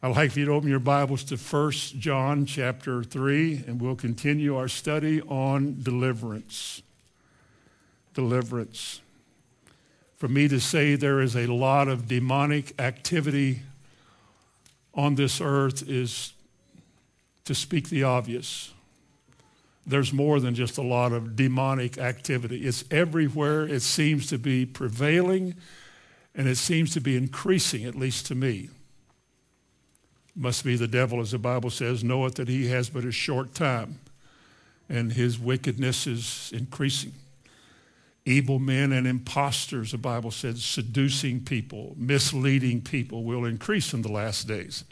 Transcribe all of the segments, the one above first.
I'd like for you to open your Bibles to 1 John chapter 3, and we'll continue our study on deliverance. Deliverance. For me to say there is a lot of demonic activity on this earth is to speak the obvious. There's more than just a lot of demonic activity. It's everywhere. It seems to be prevailing, and it seems to be increasing, at least to me must be the devil, as the Bible says, knoweth that he has but a short time, and his wickedness is increasing. Evil men and impostors, the Bible says, seducing people, misleading people will increase in the last days.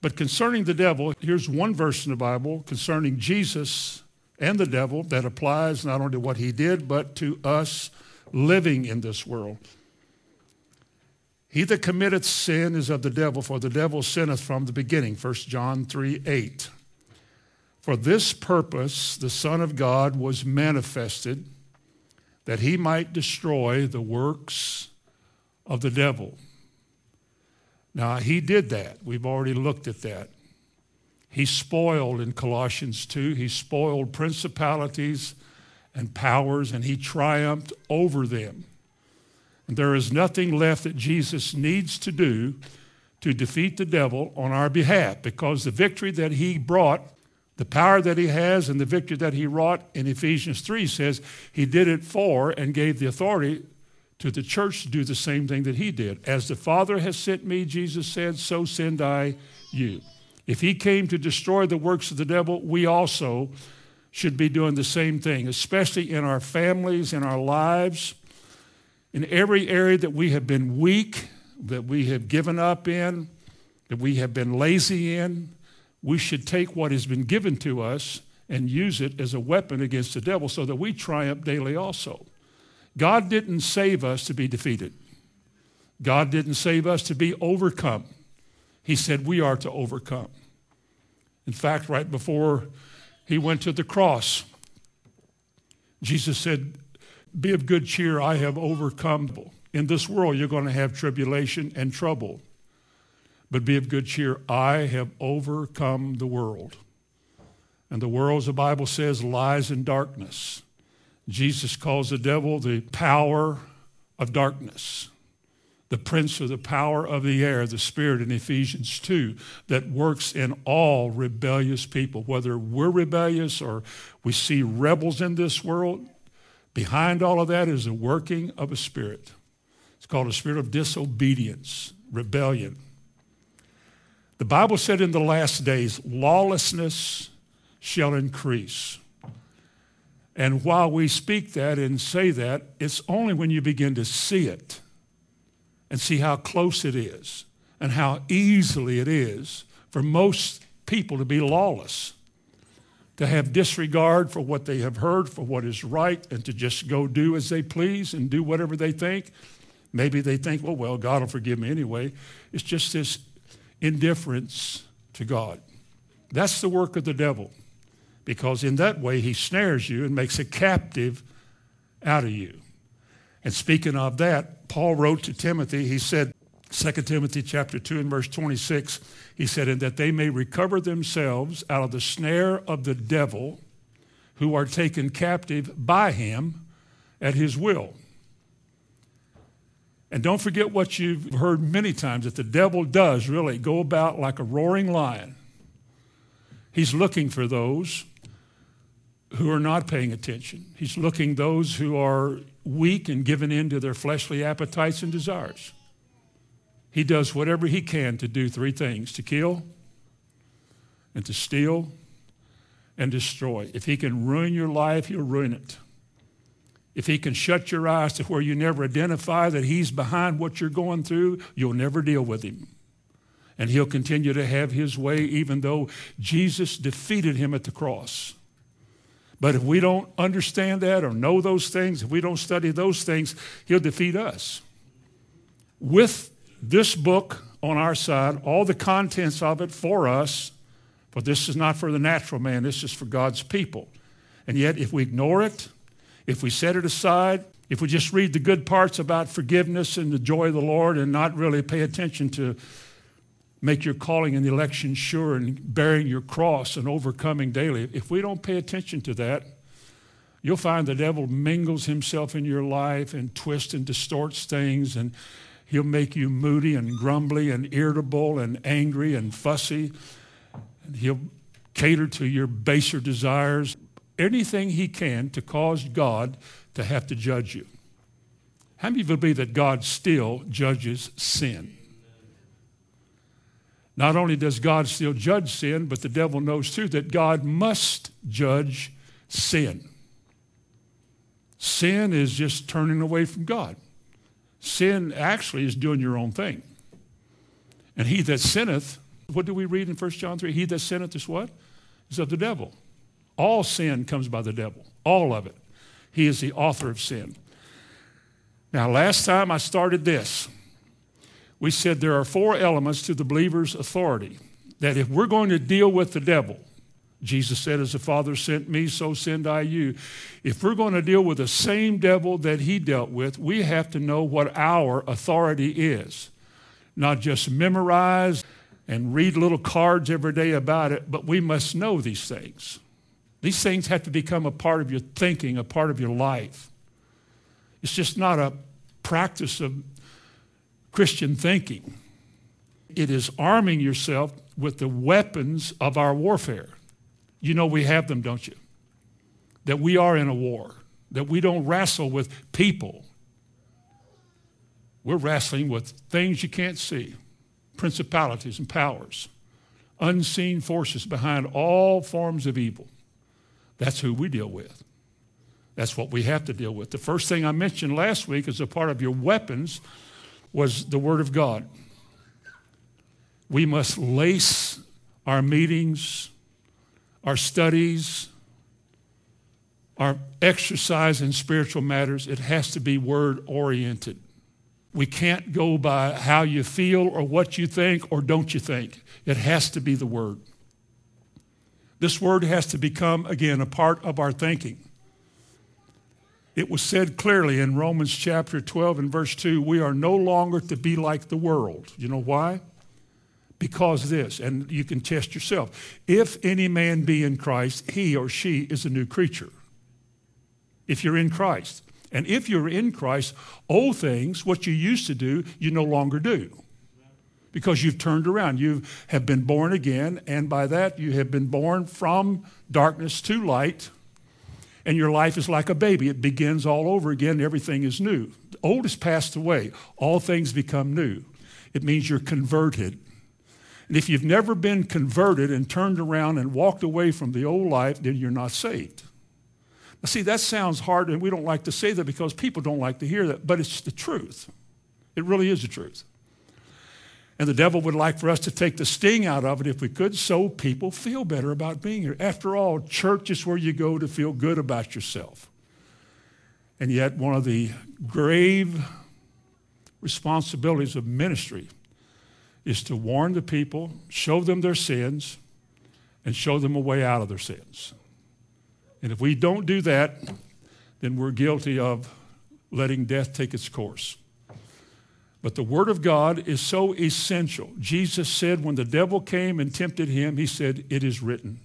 But concerning the devil, here's one verse in the Bible concerning Jesus and the devil that applies not only to what he did, but to us living in this world. He that committeth sin is of the devil, for the devil sinneth from the beginning. 1 John 3 8. For this purpose the Son of God was manifested, that he might destroy the works of the devil. Now, he did that. We've already looked at that. He spoiled in Colossians 2, he spoiled principalities and powers, and he triumphed over them. There is nothing left that Jesus needs to do to defeat the devil on our behalf because the victory that he brought, the power that he has, and the victory that he wrought in Ephesians 3 says he did it for and gave the authority to the church to do the same thing that he did. As the Father has sent me, Jesus said, so send I you. If he came to destroy the works of the devil, we also should be doing the same thing, especially in our families, in our lives in every area that we have been weak, that we have given up in, that we have been lazy in, we should take what has been given to us and use it as a weapon against the devil so that we triumph daily also. God didn't save us to be defeated. God didn't save us to be overcome. He said we are to overcome. In fact, right before he went to the cross, Jesus said, be of good cheer, I have overcome. In this world, you're going to have tribulation and trouble. But be of good cheer, I have overcome the world. And the world, as the Bible says, lies in darkness. Jesus calls the devil the power of darkness, the prince of the power of the air, the spirit in Ephesians 2, that works in all rebellious people. Whether we're rebellious or we see rebels in this world, Behind all of that is the working of a spirit. It's called a spirit of disobedience, rebellion. The Bible said in the last days, lawlessness shall increase. And while we speak that and say that, it's only when you begin to see it and see how close it is and how easily it is for most people to be lawless to have disregard for what they have heard, for what is right, and to just go do as they please and do whatever they think. Maybe they think, well, well, God will forgive me anyway. It's just this indifference to God. That's the work of the devil, because in that way he snares you and makes a captive out of you. And speaking of that, Paul wrote to Timothy, he said, 2 Timothy chapter 2 and verse 26, he said, and that they may recover themselves out of the snare of the devil who are taken captive by him at his will. And don't forget what you've heard many times that the devil does really go about like a roaring lion. He's looking for those who are not paying attention. He's looking those who are weak and given in to their fleshly appetites and desires. He does whatever he can to do three things to kill, and to steal, and destroy. If he can ruin your life, he'll ruin it. If he can shut your eyes to where you never identify that he's behind what you're going through, you'll never deal with him. And he'll continue to have his way even though Jesus defeated him at the cross. But if we don't understand that or know those things, if we don't study those things, he'll defeat us with this book on our side, all the contents of it for us, but this is not for the natural man, this is for God's people. And yet, if we ignore it, if we set it aside, if we just read the good parts about forgiveness and the joy of the Lord and not really pay attention to make your calling and election sure and bearing your cross and overcoming daily. If we don't pay attention to that, you'll find the devil mingles himself in your life and twists and distorts things and he'll make you moody and grumbly and irritable and angry and fussy. And he'll cater to your baser desires, anything he can to cause God to have to judge you. How many of you believe that God still judges sin? Not only does God still judge sin, but the devil knows too that God must judge sin. Sin is just turning away from God. Sin actually is doing your own thing. And he that sinneth, what do we read in 1 John 3? He that sinneth is what? Is of the devil. All sin comes by the devil, all of it. He is the author of sin. Now, last time I started this, we said there are four elements to the believer's authority. That if we're going to deal with the devil, Jesus said, As the Father sent me, so send I you. If we're going to deal with the same devil that he dealt with, we have to know what our authority is. Not just memorize and read little cards every day about it, but we must know these things. These things have to become a part of your thinking, a part of your life. It's just not a practice of Christian thinking. It is arming yourself with the weapons of our warfare. You know we have them, don't you? That we are in a war, that we don't wrestle with people. We're wrestling with things you can't see principalities and powers, unseen forces behind all forms of evil. That's who we deal with. That's what we have to deal with. The first thing I mentioned last week as a part of your weapons was the Word of God. We must lace our meetings, our studies, our exercise in spiritual matters. It has to be Word oriented. We can't go by how you feel or what you think or don't you think. It has to be the Word. This Word has to become, again, a part of our thinking. It was said clearly in Romans chapter 12 and verse 2 we are no longer to be like the world. You know why? Because this, and you can test yourself. If any man be in Christ, he or she is a new creature. If you're in Christ. And if you're in Christ, old things, what you used to do, you no longer do. Because you've turned around. You have been born again, and by that you have been born from darkness to light and your life is like a baby. It begins all over again. Everything is new. The old has passed away. All things become new. It means you're converted. And if you've never been converted and turned around and walked away from the old life, then you're not saved. Now, see, that sounds hard, and we don't like to say that because people don't like to hear that, but it's the truth. It really is the truth. And the devil would like for us to take the sting out of it if we could, so people feel better about being here. After all, church is where you go to feel good about yourself. And yet, one of the grave responsibilities of ministry is to warn the people, show them their sins, and show them a way out of their sins. And if we don't do that, then we're guilty of letting death take its course. But the Word of God is so essential. Jesus said when the devil came and tempted him, he said, It is written.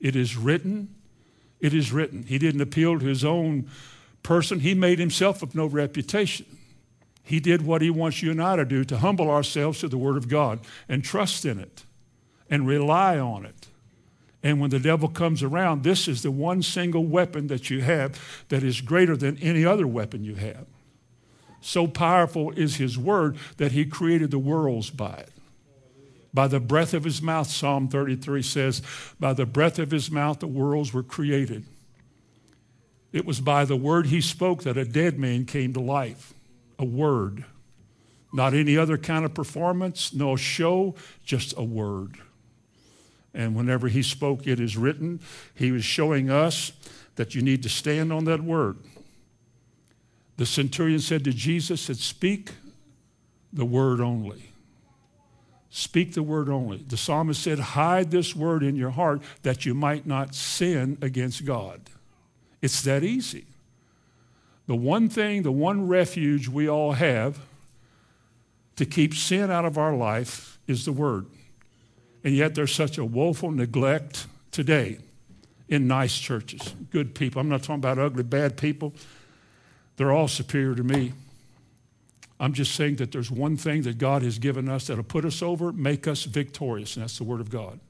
It is written. It is written. He didn't appeal to his own person, he made himself of no reputation. He did what he wants you and I to do to humble ourselves to the Word of God and trust in it and rely on it. And when the devil comes around, this is the one single weapon that you have that is greater than any other weapon you have. So powerful is his word that he created the worlds by it. By the breath of his mouth, Psalm 33 says, by the breath of his mouth the worlds were created. It was by the word he spoke that a dead man came to life. A word. Not any other kind of performance, no show, just a word. And whenever he spoke, it is written, he was showing us that you need to stand on that word. The centurion said to Jesus, said, Speak the word only. Speak the word only. The psalmist said, Hide this word in your heart that you might not sin against God. It's that easy. The one thing, the one refuge we all have to keep sin out of our life is the Word. And yet there's such a woeful neglect today in nice churches, good people. I'm not talking about ugly, bad people. They're all superior to me. I'm just saying that there's one thing that God has given us that'll put us over, make us victorious, and that's the Word of God.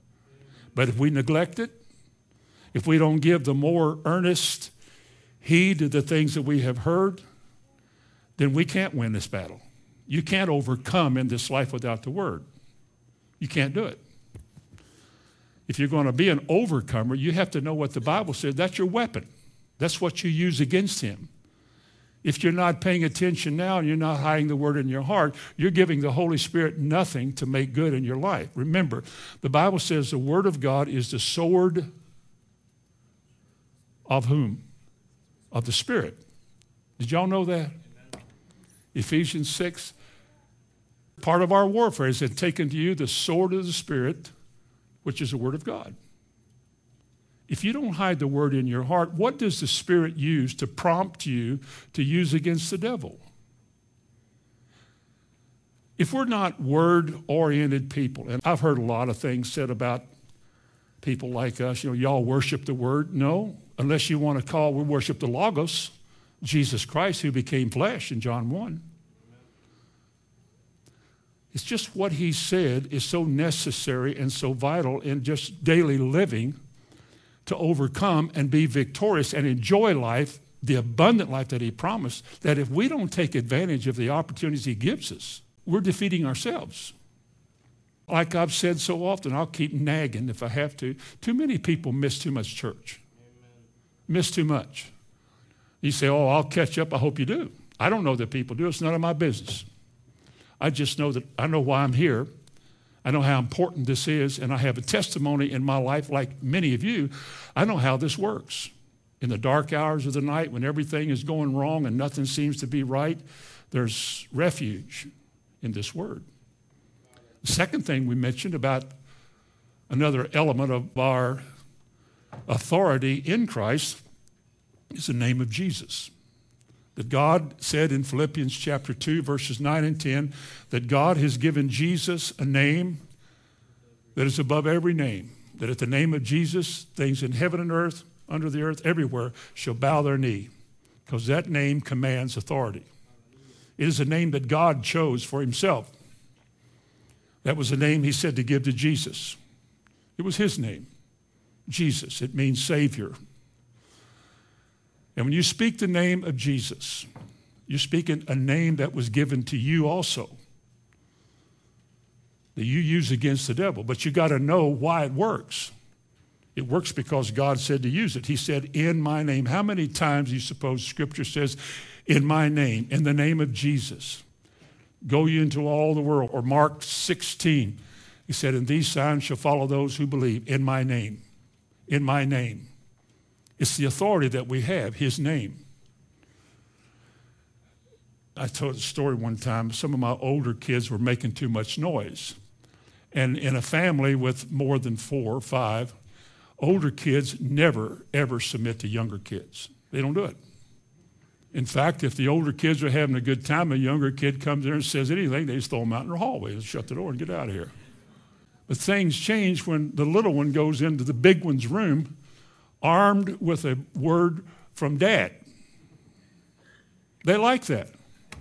But if we neglect it, if we don't give the more earnest heed to the things that we have heard, then we can't win this battle. You can't overcome in this life without the Word. You can't do it. If you're going to be an overcomer, you have to know what the Bible says. That's your weapon, that's what you use against Him. If you're not paying attention now and you're not hiding the word in your heart, you're giving the Holy Spirit nothing to make good in your life. Remember, the Bible says the word of God is the sword of whom? Of the Spirit. Did y'all know that? Amen. Ephesians 6. Part of our warfare is to take to you the sword of the Spirit, which is the word of God. If you don't hide the word in your heart, what does the Spirit use to prompt you to use against the devil? If we're not word oriented people, and I've heard a lot of things said about people like us, you know, y'all worship the word. No, unless you want to call, we worship the Logos, Jesus Christ, who became flesh in John 1. It's just what he said is so necessary and so vital in just daily living to overcome and be victorious and enjoy life, the abundant life that He promised, that if we don't take advantage of the opportunities He gives us, we're defeating ourselves. Like I've said so often, I'll keep nagging if I have to. Too many people miss too much church. Miss too much. You say, Oh, I'll catch up. I hope you do. I don't know that people do. It's none of my business. I just know that I know why I'm here I know how important this is, and I have a testimony in my life, like many of you. I know how this works. In the dark hours of the night, when everything is going wrong and nothing seems to be right, there's refuge in this word. The second thing we mentioned about another element of our authority in Christ is the name of Jesus that God said in Philippians chapter 2, verses 9 and 10, that God has given Jesus a name that is above every name, that at the name of Jesus, things in heaven and earth, under the earth, everywhere shall bow their knee, because that name commands authority. It is a name that God chose for himself. That was the name he said to give to Jesus. It was his name, Jesus. It means Savior, and when you speak the name of Jesus, you're speaking a name that was given to you also, that you use against the devil. But you got to know why it works. It works because God said to use it. He said, In my name. How many times do you suppose Scripture says, In my name, in the name of Jesus? Go you into all the world. Or Mark 16, he said, And these signs shall follow those who believe in my name. In my name. It's the authority that we have, His name. I told a story one time. Some of my older kids were making too much noise. And in a family with more than four or five, older kids never, ever submit to younger kids. They don't do it. In fact, if the older kids are having a good time, a younger kid comes in and says anything, they just throw them out in the hallway and shut the door and get out of here. But things change when the little one goes into the big one's room armed with a word from dad. They like that. You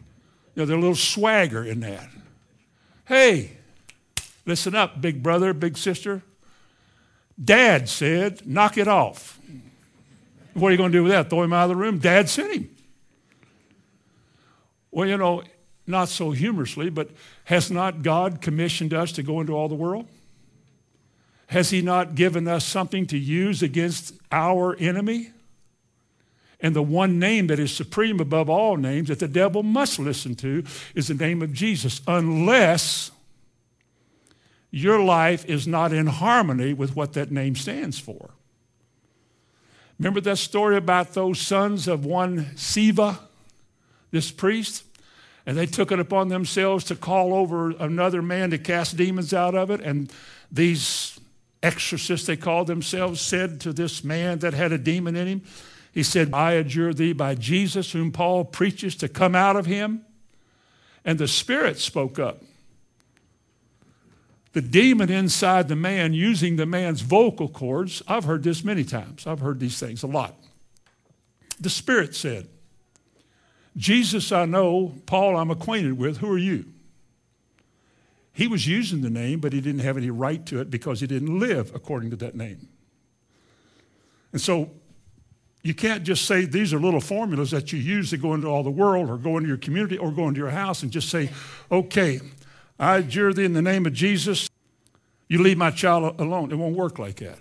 know, there's a little swagger in that. Hey, listen up, big brother, big sister. Dad said, knock it off. What are you going to do with that? Throw him out of the room? Dad sent him. Well, you know, not so humorously, but has not God commissioned us to go into all the world? Has He not given us something to use against our enemy? And the one name that is supreme above all names that the devil must listen to is the name of Jesus, unless your life is not in harmony with what that name stands for. Remember that story about those sons of one Sceva, this priest? And they took it upon themselves to call over another man to cast demons out of it. And these exorcists, they called themselves, said to this man that had a demon in him, He said, I adjure thee by Jesus, whom Paul preaches, to come out of him. and the Spirit spoke up. The demon inside the man using the man's vocal cords, I've heard this many times. I've heard these things a lot. The Spirit said, Jesus, I know, Paul, I'm acquainted with. Who are you? He was using the name, but he didn't have any right to it because he didn't live according to that name. And so you can't just say these are little formulas that you use to go into all the world or go into your community or go into your house and just say, okay, I adjure thee in the name of Jesus, you leave my child alone. It won't work like that.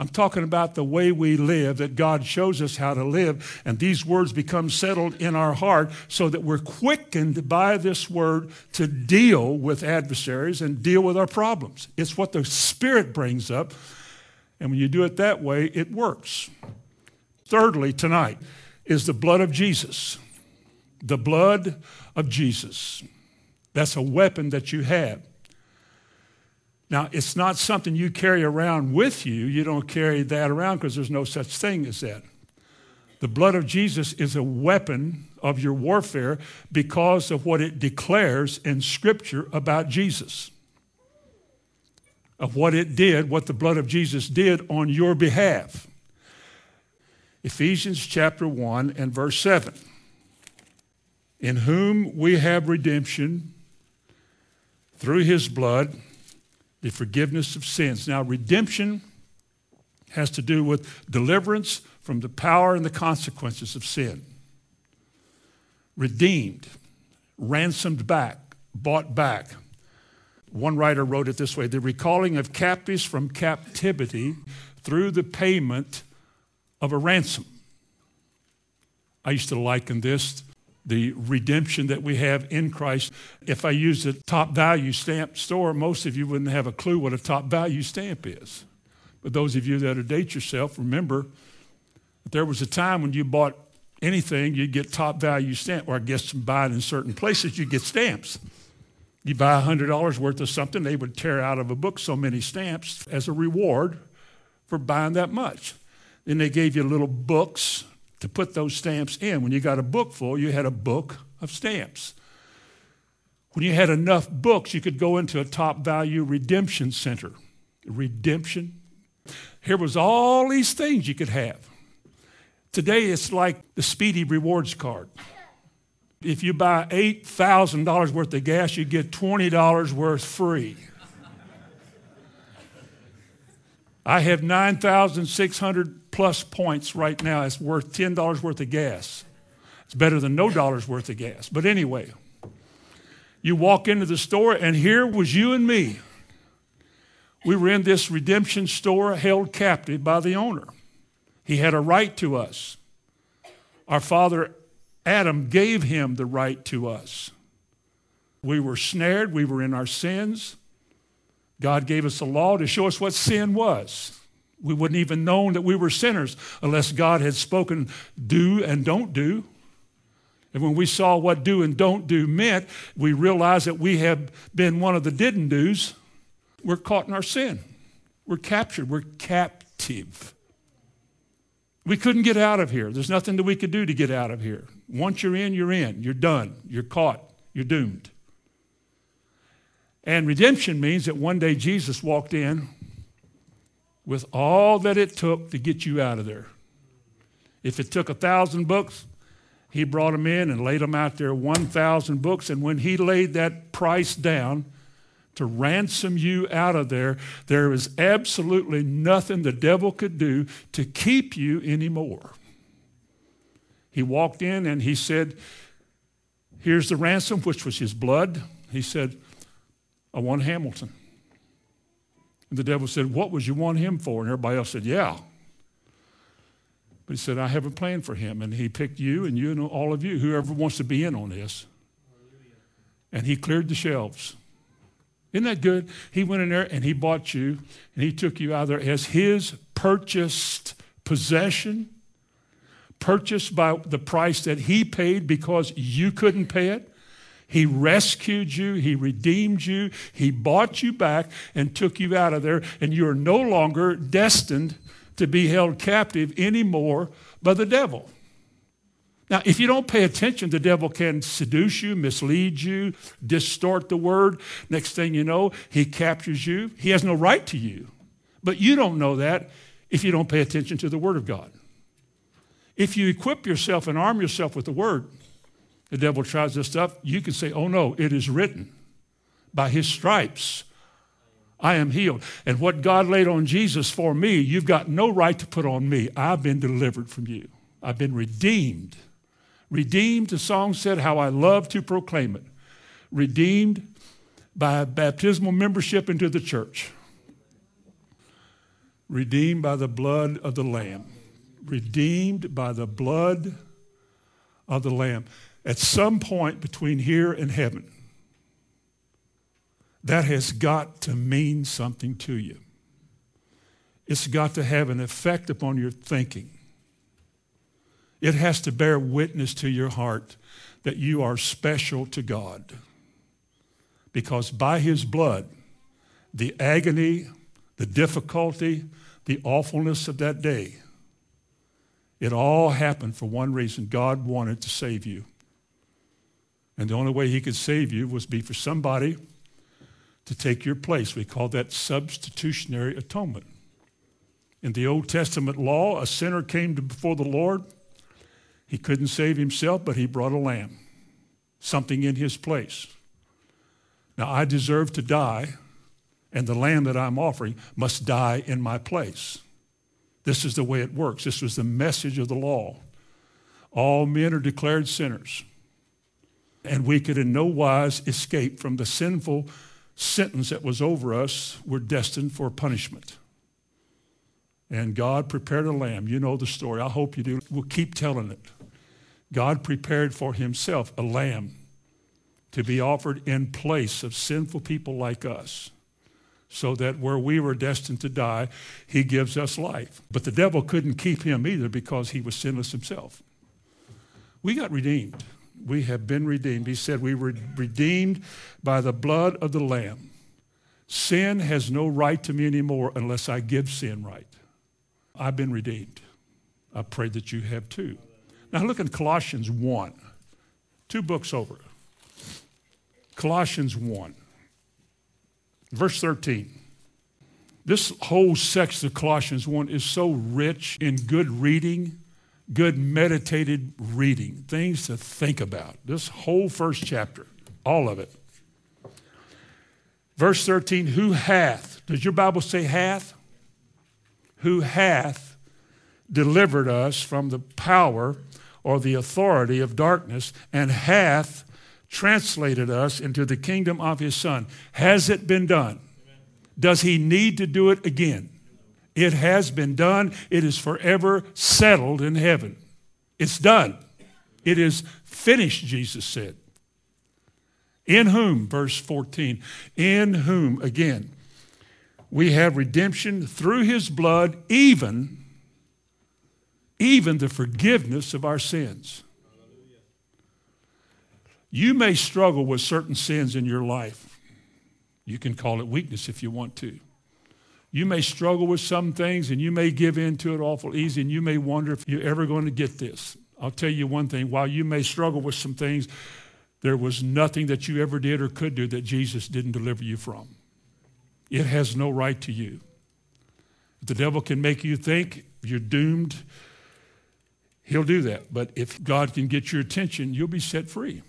I'm talking about the way we live, that God shows us how to live, and these words become settled in our heart so that we're quickened by this word to deal with adversaries and deal with our problems. It's what the Spirit brings up, and when you do it that way, it works. Thirdly, tonight is the blood of Jesus. The blood of Jesus. That's a weapon that you have. Now, it's not something you carry around with you. You don't carry that around because there's no such thing as that. The blood of Jesus is a weapon of your warfare because of what it declares in Scripture about Jesus. Of what it did, what the blood of Jesus did on your behalf. Ephesians chapter 1 and verse 7. In whom we have redemption through his blood, the forgiveness of sins. Now, redemption has to do with deliverance from the power and the consequences of sin. Redeemed, ransomed back, bought back. One writer wrote it this way the recalling of captives from captivity through the payment of a ransom. I used to liken this the redemption that we have in Christ. If I used a top value stamp store, most of you wouldn't have a clue what a top value stamp is. But those of you that are date yourself, remember that there was a time when you bought anything, you'd get top value stamp, or I guess buying in certain places, you'd get stamps. You buy $100 worth of something, they would tear out of a book so many stamps as a reward for buying that much. Then they gave you little books to put those stamps in. When you got a book full, you had a book of stamps. When you had enough books, you could go into a top value redemption center. Redemption. Here was all these things you could have. Today it's like the speedy rewards card. If you buy $8,000 worth of gas, you get $20 worth free. I have 9,600 plus points right now. It's worth $10 worth of gas. It's better than no dollars worth of gas. But anyway, you walk into the store, and here was you and me. We were in this redemption store held captive by the owner. He had a right to us. Our father Adam gave him the right to us. We were snared, we were in our sins. God gave us a law to show us what sin was. We wouldn't even known that we were sinners unless God had spoken do and don't do. And when we saw what do and don't do meant, we realized that we have been one of the didn't do's. We're caught in our sin. We're captured. We're captive. We couldn't get out of here. There's nothing that we could do to get out of here. Once you're in, you're in. You're done. You're caught. You're doomed. And redemption means that one day Jesus walked in with all that it took to get you out of there. If it took a thousand books, he brought them in and laid them out there, 1,000 books. And when he laid that price down to ransom you out of there, there was absolutely nothing the devil could do to keep you anymore. He walked in and he said, Here's the ransom, which was his blood. He said, I want Hamilton. And the devil said, What would you want him for? And everybody else said, Yeah. But he said, I have a plan for him. And he picked you and you and all of you, whoever wants to be in on this. And he cleared the shelves. Isn't that good? He went in there and he bought you and he took you out there as his purchased possession, purchased by the price that he paid because you couldn't pay it. He rescued you, He redeemed you, He bought you back and took you out of there, and you are no longer destined to be held captive anymore by the devil. Now, if you don't pay attention, the devil can seduce you, mislead you, distort the word. Next thing you know, he captures you. He has no right to you. But you don't know that if you don't pay attention to the word of God. If you equip yourself and arm yourself with the word, the devil tries this stuff, you can say, Oh no, it is written. By his stripes, I am healed. And what God laid on Jesus for me, you've got no right to put on me. I've been delivered from you, I've been redeemed. Redeemed, the song said, how I love to proclaim it. Redeemed by baptismal membership into the church. Redeemed by the blood of the Lamb. Redeemed by the blood of the Lamb. At some point between here and heaven, that has got to mean something to you. It's got to have an effect upon your thinking. It has to bear witness to your heart that you are special to God. Because by his blood, the agony, the difficulty, the awfulness of that day, it all happened for one reason God wanted to save you. And the only way he could save you was be for somebody to take your place. We call that substitutionary atonement. In the Old Testament law, a sinner came before the Lord he couldn't save himself, but he brought a lamb, something in his place. Now, I deserve to die, and the lamb that I'm offering must die in my place. This is the way it works. This was the message of the law. All men are declared sinners, and we could in no wise escape from the sinful sentence that was over us. We're destined for punishment. And God prepared a lamb. You know the story. I hope you do. We'll keep telling it. God prepared for himself a lamb to be offered in place of sinful people like us, so that where we were destined to die, he gives us life. But the devil couldn't keep him either because he was sinless himself. We got redeemed. We have been redeemed. He said we were redeemed by the blood of the Lamb. Sin has no right to me anymore unless I give sin right. I've been redeemed. I pray that you have too. Now look at Colossians 1, two books over. Colossians 1, verse 13. This whole section of Colossians 1 is so rich in good reading, good meditated reading, things to think about. This whole first chapter, all of it. Verse 13, who hath, does your Bible say hath? Who hath delivered us from the power or the authority of darkness and hath translated us into the kingdom of his Son. Has it been done? Does he need to do it again? It has been done. It is forever settled in heaven. It's done. It is finished, Jesus said. In whom, verse 14, in whom, again, we have redemption through his blood, even even the forgiveness of our sins. You may struggle with certain sins in your life. You can call it weakness if you want to. You may struggle with some things and you may give in to it awful easy and you may wonder if you're ever going to get this. I'll tell you one thing while you may struggle with some things, there was nothing that you ever did or could do that Jesus didn't deliver you from. It has no right to you. The devil can make you think you're doomed He'll do that. But if God can get your attention, you'll be set free.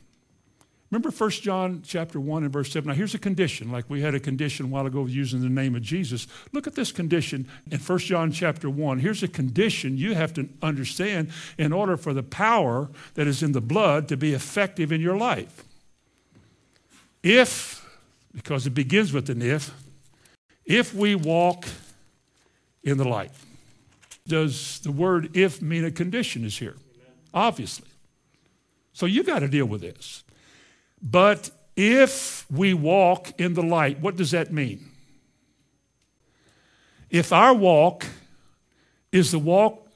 Remember 1 John chapter 1 and verse 7. Now here's a condition, like we had a condition a while ago using the name of Jesus. Look at this condition in 1 John chapter 1. Here's a condition you have to understand in order for the power that is in the blood to be effective in your life. If, because it begins with an if, if we walk in the light does the word if mean a condition is here? Obviously. So you got to deal with this. But if we walk in the light, what does that mean? If our walk is the walk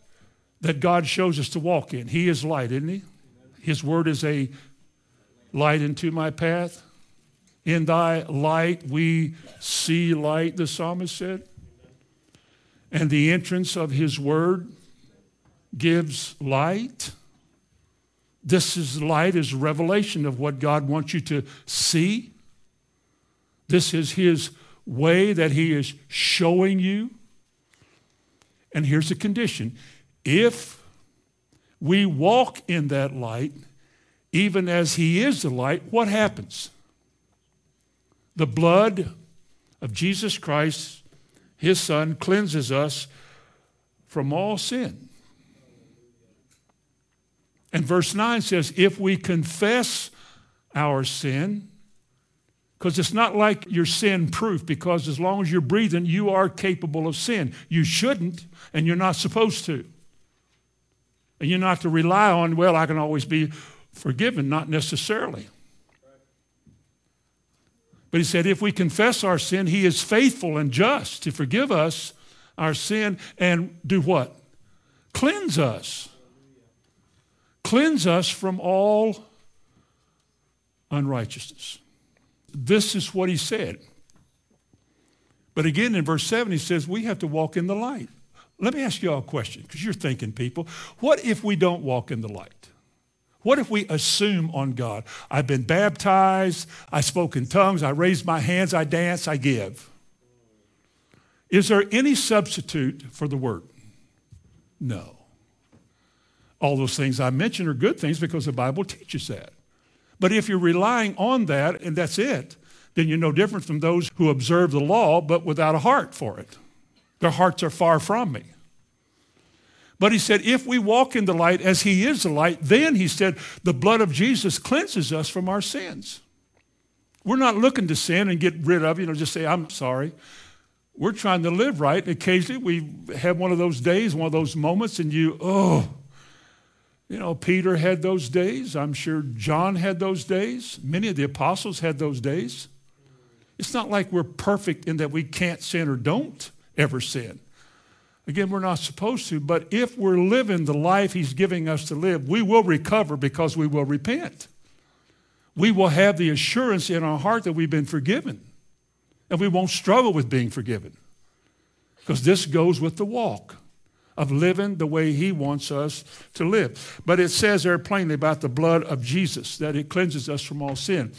that God shows us to walk in, He is light, isn't He? His word is a light into my path. In thy light we see light, the psalmist said and the entrance of his word gives light. This is light is revelation of what God wants you to see. This is his way that he is showing you. And here's the condition. If we walk in that light, even as he is the light, what happens? The blood of Jesus Christ, his son, cleanses us from all sin. And verse 9 says, if we confess our sin, because it's not like you're sin proof, because as long as you're breathing, you are capable of sin. You shouldn't, and you're not supposed to. And you're not to rely on, well, I can always be forgiven, not necessarily. But he said, if we confess our sin, he is faithful and just to forgive us our sin and do what? Cleanse us. Cleanse us from all unrighteousness. This is what he said. But again, in verse 7, he says, we have to walk in the light. Let me ask you all a question, because you're thinking, people. What if we don't walk in the light? What if we assume on God? I've been baptized, I spoke in tongues, I raised my hands, I dance, I give. Is there any substitute for the word? No. All those things I mentioned are good things because the Bible teaches that. But if you're relying on that and that's it, then you're no different from those who observe the law but without a heart for it. Their hearts are far from me. But he said, if we walk in the light as he is the light, then he said, the blood of Jesus cleanses us from our sins. We're not looking to sin and get rid of, you know, just say, I'm sorry. We're trying to live right. Occasionally we have one of those days, one of those moments, and you, oh, you know, Peter had those days. I'm sure John had those days. Many of the apostles had those days. It's not like we're perfect in that we can't sin or don't ever sin. Again, we're not supposed to, but if we're living the life He's giving us to live, we will recover because we will repent. We will have the assurance in our heart that we've been forgiven, and we won't struggle with being forgiven because this goes with the walk of living the way He wants us to live. But it says there plainly about the blood of Jesus that it cleanses us from all sin.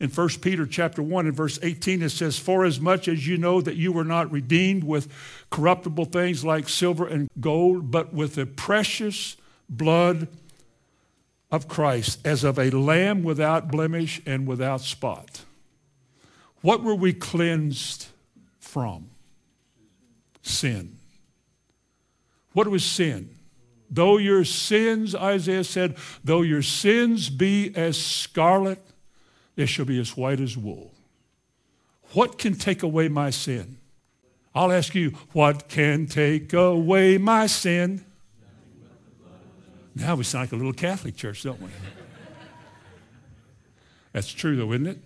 In 1 Peter chapter 1 and verse 18 it says, For as much as you know that you were not redeemed with corruptible things like silver and gold, but with the precious blood of Christ, as of a lamb without blemish and without spot. What were we cleansed from? Sin. What was sin? Though your sins, Isaiah said, though your sins be as scarlet, they shall be as white as wool. What can take away my sin? I'll ask you, what can take away my sin? Now we sound like a little Catholic church, don't we? That's true, though, isn't it?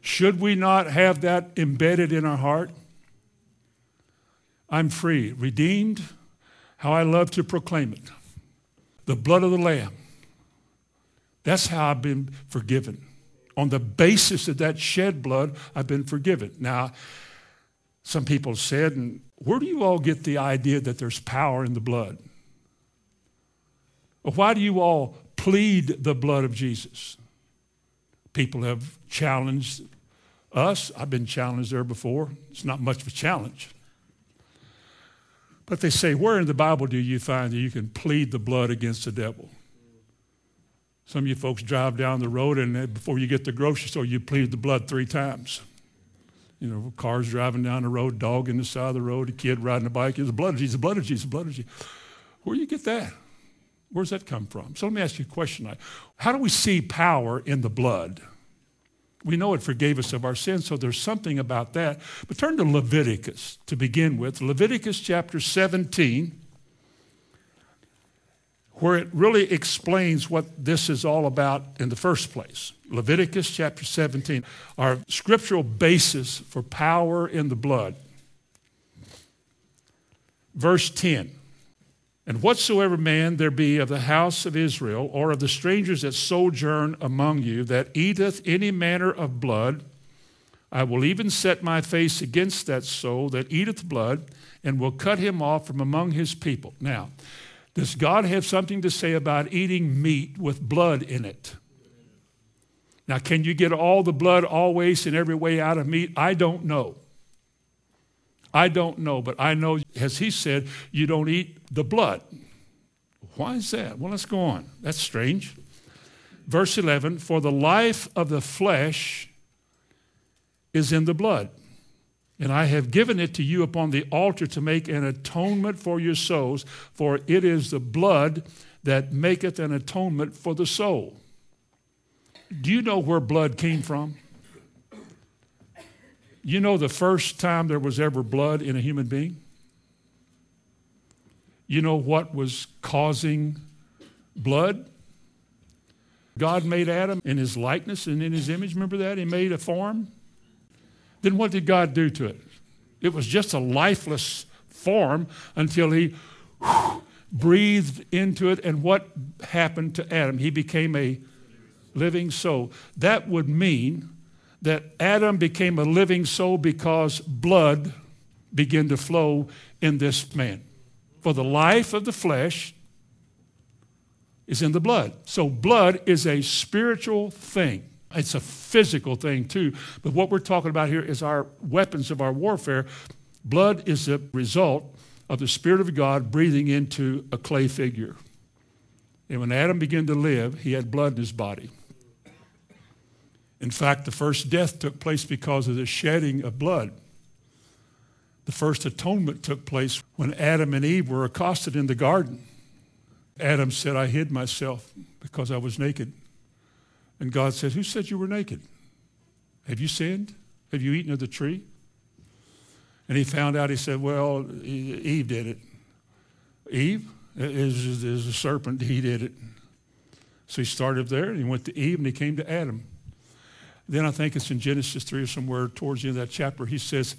Should we not have that embedded in our heart? I'm free, redeemed. How I love to proclaim it. The blood of the Lamb. That's how I've been forgiven on the basis of that shed blood, I've been forgiven. Now, some people said, and where do you all get the idea that there's power in the blood? why do you all plead the blood of Jesus? People have challenged us. I've been challenged there before. It's not much of a challenge. But they say, where in the Bible do you find that you can plead the blood against the devil? Some of you folks drive down the road, and before you get to the grocery store, you plead the blood three times. You know, cars driving down the road, dog in the side of the road, a kid riding a bike. It's the blood of Jesus, the blood of Jesus, the blood of Jesus. Where do you get that? Where's that come from? So let me ask you a question. How do we see power in the blood? We know it forgave us of our sins, so there's something about that. But turn to Leviticus to begin with. Leviticus chapter 17 where it really explains what this is all about in the first place. Leviticus chapter 17, our scriptural basis for power in the blood. Verse 10 And whatsoever man there be of the house of Israel, or of the strangers that sojourn among you, that eateth any manner of blood, I will even set my face against that soul that eateth blood, and will cut him off from among his people. Now, Does God have something to say about eating meat with blood in it? Now, can you get all the blood always and every way out of meat? I don't know. I don't know, but I know, as he said, you don't eat the blood. Why is that? Well, let's go on. That's strange. Verse 11 For the life of the flesh is in the blood. And I have given it to you upon the altar to make an atonement for your souls, for it is the blood that maketh an atonement for the soul. Do you know where blood came from? You know the first time there was ever blood in a human being? You know what was causing blood? God made Adam in his likeness and in his image. Remember that? He made a form. Then what did God do to it? It was just a lifeless form until he breathed into it. And what happened to Adam? He became a living soul. That would mean that Adam became a living soul because blood began to flow in this man. For the life of the flesh is in the blood. So, blood is a spiritual thing. It's a physical thing too. But what we're talking about here is our weapons of our warfare. Blood is the result of the Spirit of God breathing into a clay figure. And when Adam began to live, he had blood in his body. In fact, the first death took place because of the shedding of blood. The first atonement took place when Adam and Eve were accosted in the garden. Adam said, I hid myself because I was naked. And God said, Who said you were naked? Have you sinned? Have you eaten of the tree? And he found out, he said, Well, Eve did it. Eve is, is a serpent, he did it. So he started there and he went to Eve and he came to Adam. Then I think it's in Genesis 3 or somewhere towards the end of that chapter, he says,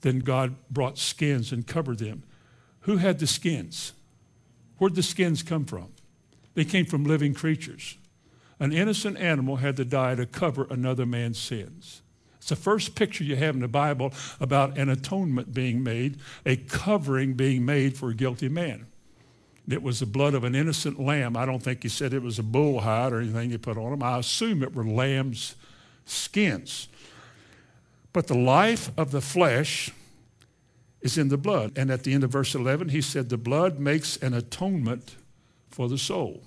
Then God brought skins and covered them. Who had the skins? Where'd the skins come from? They came from living creatures. An innocent animal had to die to cover another man's sins. It's the first picture you have in the Bible about an atonement being made, a covering being made for a guilty man. It was the blood of an innocent lamb. I don't think he said it was a bull hide or anything he put on him. I assume it were lamb's skins. But the life of the flesh is in the blood. And at the end of verse 11, he said, The blood makes an atonement for the soul.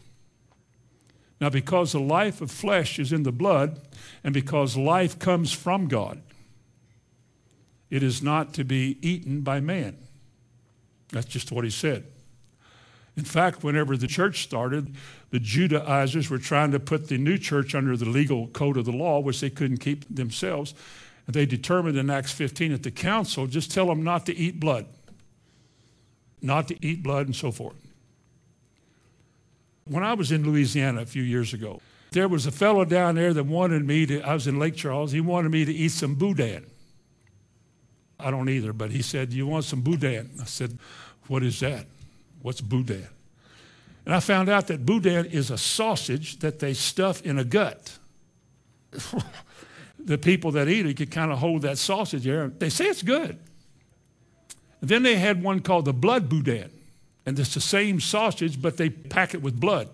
Now, because the life of flesh is in the blood, and because life comes from God, it is not to be eaten by man. That's just what he said. In fact, whenever the church started, the Judaizers were trying to put the new church under the legal code of the law, which they couldn't keep themselves. They determined in Acts 15 at the council, just tell them not to eat blood, not to eat blood, and so forth. When I was in Louisiana a few years ago, there was a fellow down there that wanted me to, I was in Lake Charles, he wanted me to eat some boudin. I don't either, but he said, You want some boudin? I said, What is that? What's boudin? And I found out that boudin is a sausage that they stuff in a gut. the people that eat it could kind of hold that sausage there. They say it's good. And then they had one called the blood boudin. And it's the same sausage, but they pack it with blood.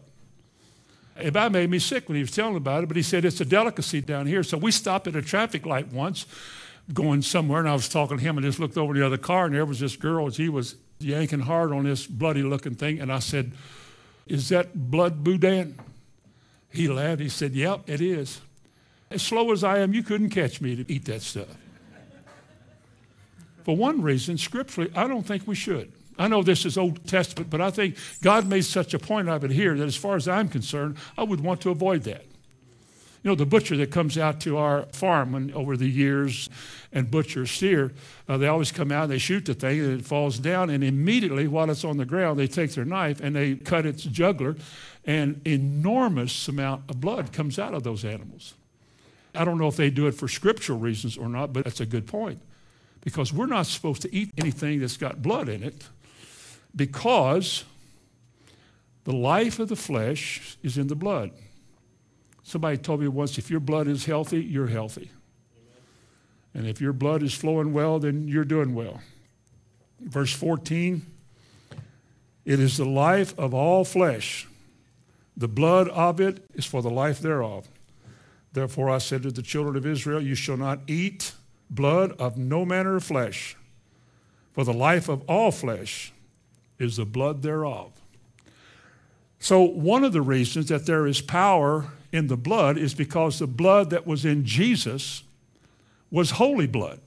It about made me sick when he was telling about it, but he said it's a delicacy down here. So we stopped at a traffic light once going somewhere, and I was talking to him and just looked over the other car, and there was this girl, and he was yanking hard on this bloody looking thing. And I said, Is that blood boudin? He laughed. He said, Yep, it is. As slow as I am, you couldn't catch me to eat that stuff. For one reason, scripturally, I don't think we should. I know this is Old Testament, but I think God made such a point of it here that as far as I'm concerned, I would want to avoid that. You know, the butcher that comes out to our farm and over the years and butchers steer, uh, they always come out and they shoot the thing and it falls down. And immediately, while it's on the ground, they take their knife and they cut its jugular, and enormous amount of blood comes out of those animals. I don't know if they do it for scriptural reasons or not, but that's a good point. Because we're not supposed to eat anything that's got blood in it because the life of the flesh is in the blood. Somebody told me once if your blood is healthy, you're healthy. And if your blood is flowing well, then you're doing well. Verse 14 It is the life of all flesh. The blood of it is for the life thereof. Therefore I said to the children of Israel, You shall not eat blood of no manner of flesh, for the life of all flesh is the blood thereof. So, one of the reasons that there is power in the blood is because the blood that was in Jesus was holy blood.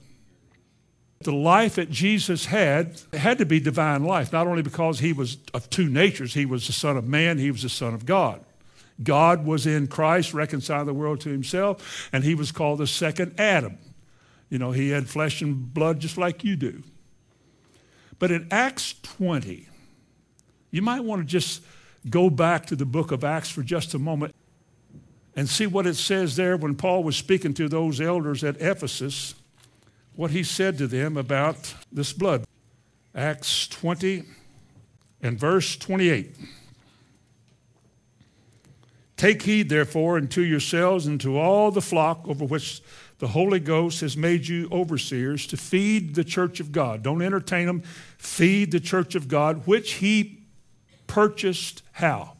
The life that Jesus had had to be divine life, not only because he was of two natures, he was the Son of man, he was the Son of God. God was in Christ, reconciling the world to himself, and he was called the second Adam. You know, he had flesh and blood just like you do. But in Acts 20, you might want to just go back to the book of Acts for just a moment and see what it says there when Paul was speaking to those elders at Ephesus, what he said to them about this blood. Acts 20 and verse 28. Take heed, therefore, unto yourselves and to all the flock over which the Holy Ghost has made you overseers to feed the church of God. Don't entertain them. Feed the church of God, which he purchased how?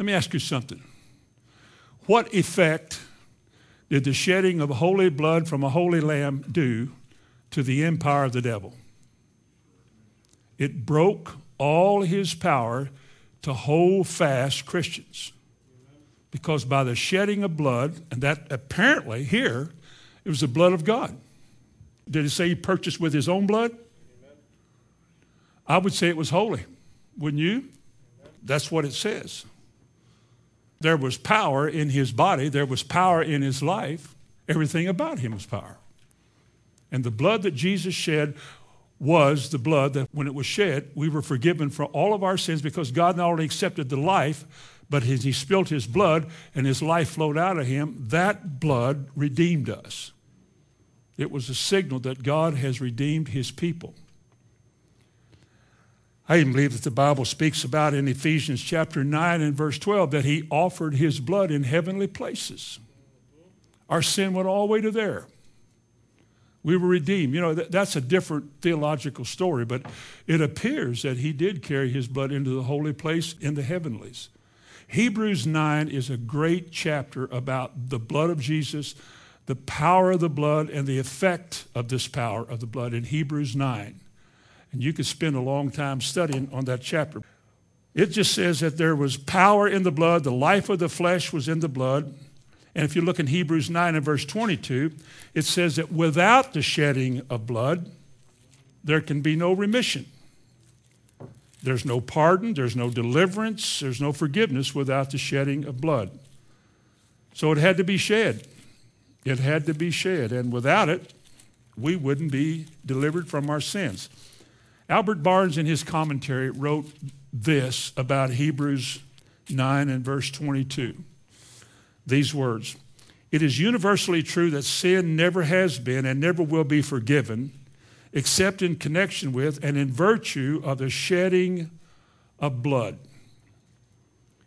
Let me ask you something. What effect did the shedding of holy blood from a holy lamb do to the empire of the devil? It broke all his power to hold fast Christians. Because by the shedding of blood, and that apparently here, it was the blood of God. Did it say he purchased with his own blood? I would say it was holy. Wouldn't you? That's what it says. There was power in his body, there was power in his life. Everything about him was power. And the blood that Jesus shed was the blood that when it was shed, we were forgiven for all of our sins because God not only accepted the life, but as he spilled his blood and his life flowed out of him, that blood redeemed us. It was a signal that God has redeemed his people. I even believe that the Bible speaks about in Ephesians chapter 9 and verse 12 that he offered his blood in heavenly places. Our sin went all the way to there. We were redeemed. You know, that, that's a different theological story, but it appears that he did carry his blood into the holy place in the heavenlies. Hebrews 9 is a great chapter about the blood of Jesus, the power of the blood, and the effect of this power of the blood in Hebrews 9. And you could spend a long time studying on that chapter. It just says that there was power in the blood, the life of the flesh was in the blood. And if you look in Hebrews 9 and verse 22, it says that without the shedding of blood, there can be no remission. There's no pardon, there's no deliverance, there's no forgiveness without the shedding of blood. So it had to be shed. It had to be shed. And without it, we wouldn't be delivered from our sins. Albert Barnes, in his commentary, wrote this about Hebrews 9 and verse 22. These words It is universally true that sin never has been and never will be forgiven except in connection with and in virtue of the shedding of blood.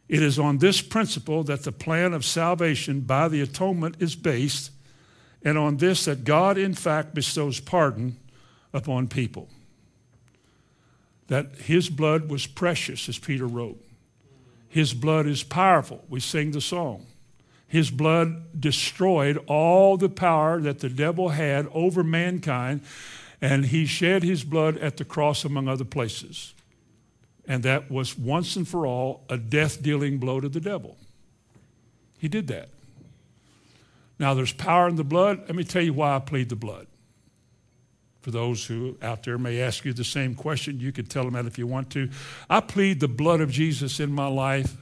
It is on this principle that the plan of salvation by the atonement is based, and on this that God, in fact, bestows pardon upon people that his blood was precious, as Peter wrote. His blood is powerful. We sing the song. His blood destroyed all the power that the devil had over mankind, and he shed his blood at the cross, among other places. And that was once and for all a death dealing blow to the devil. He did that. Now, there's power in the blood. Let me tell you why I plead the blood for those who out there may ask you the same question, you could tell them that if you want to. I plead the blood of Jesus in my life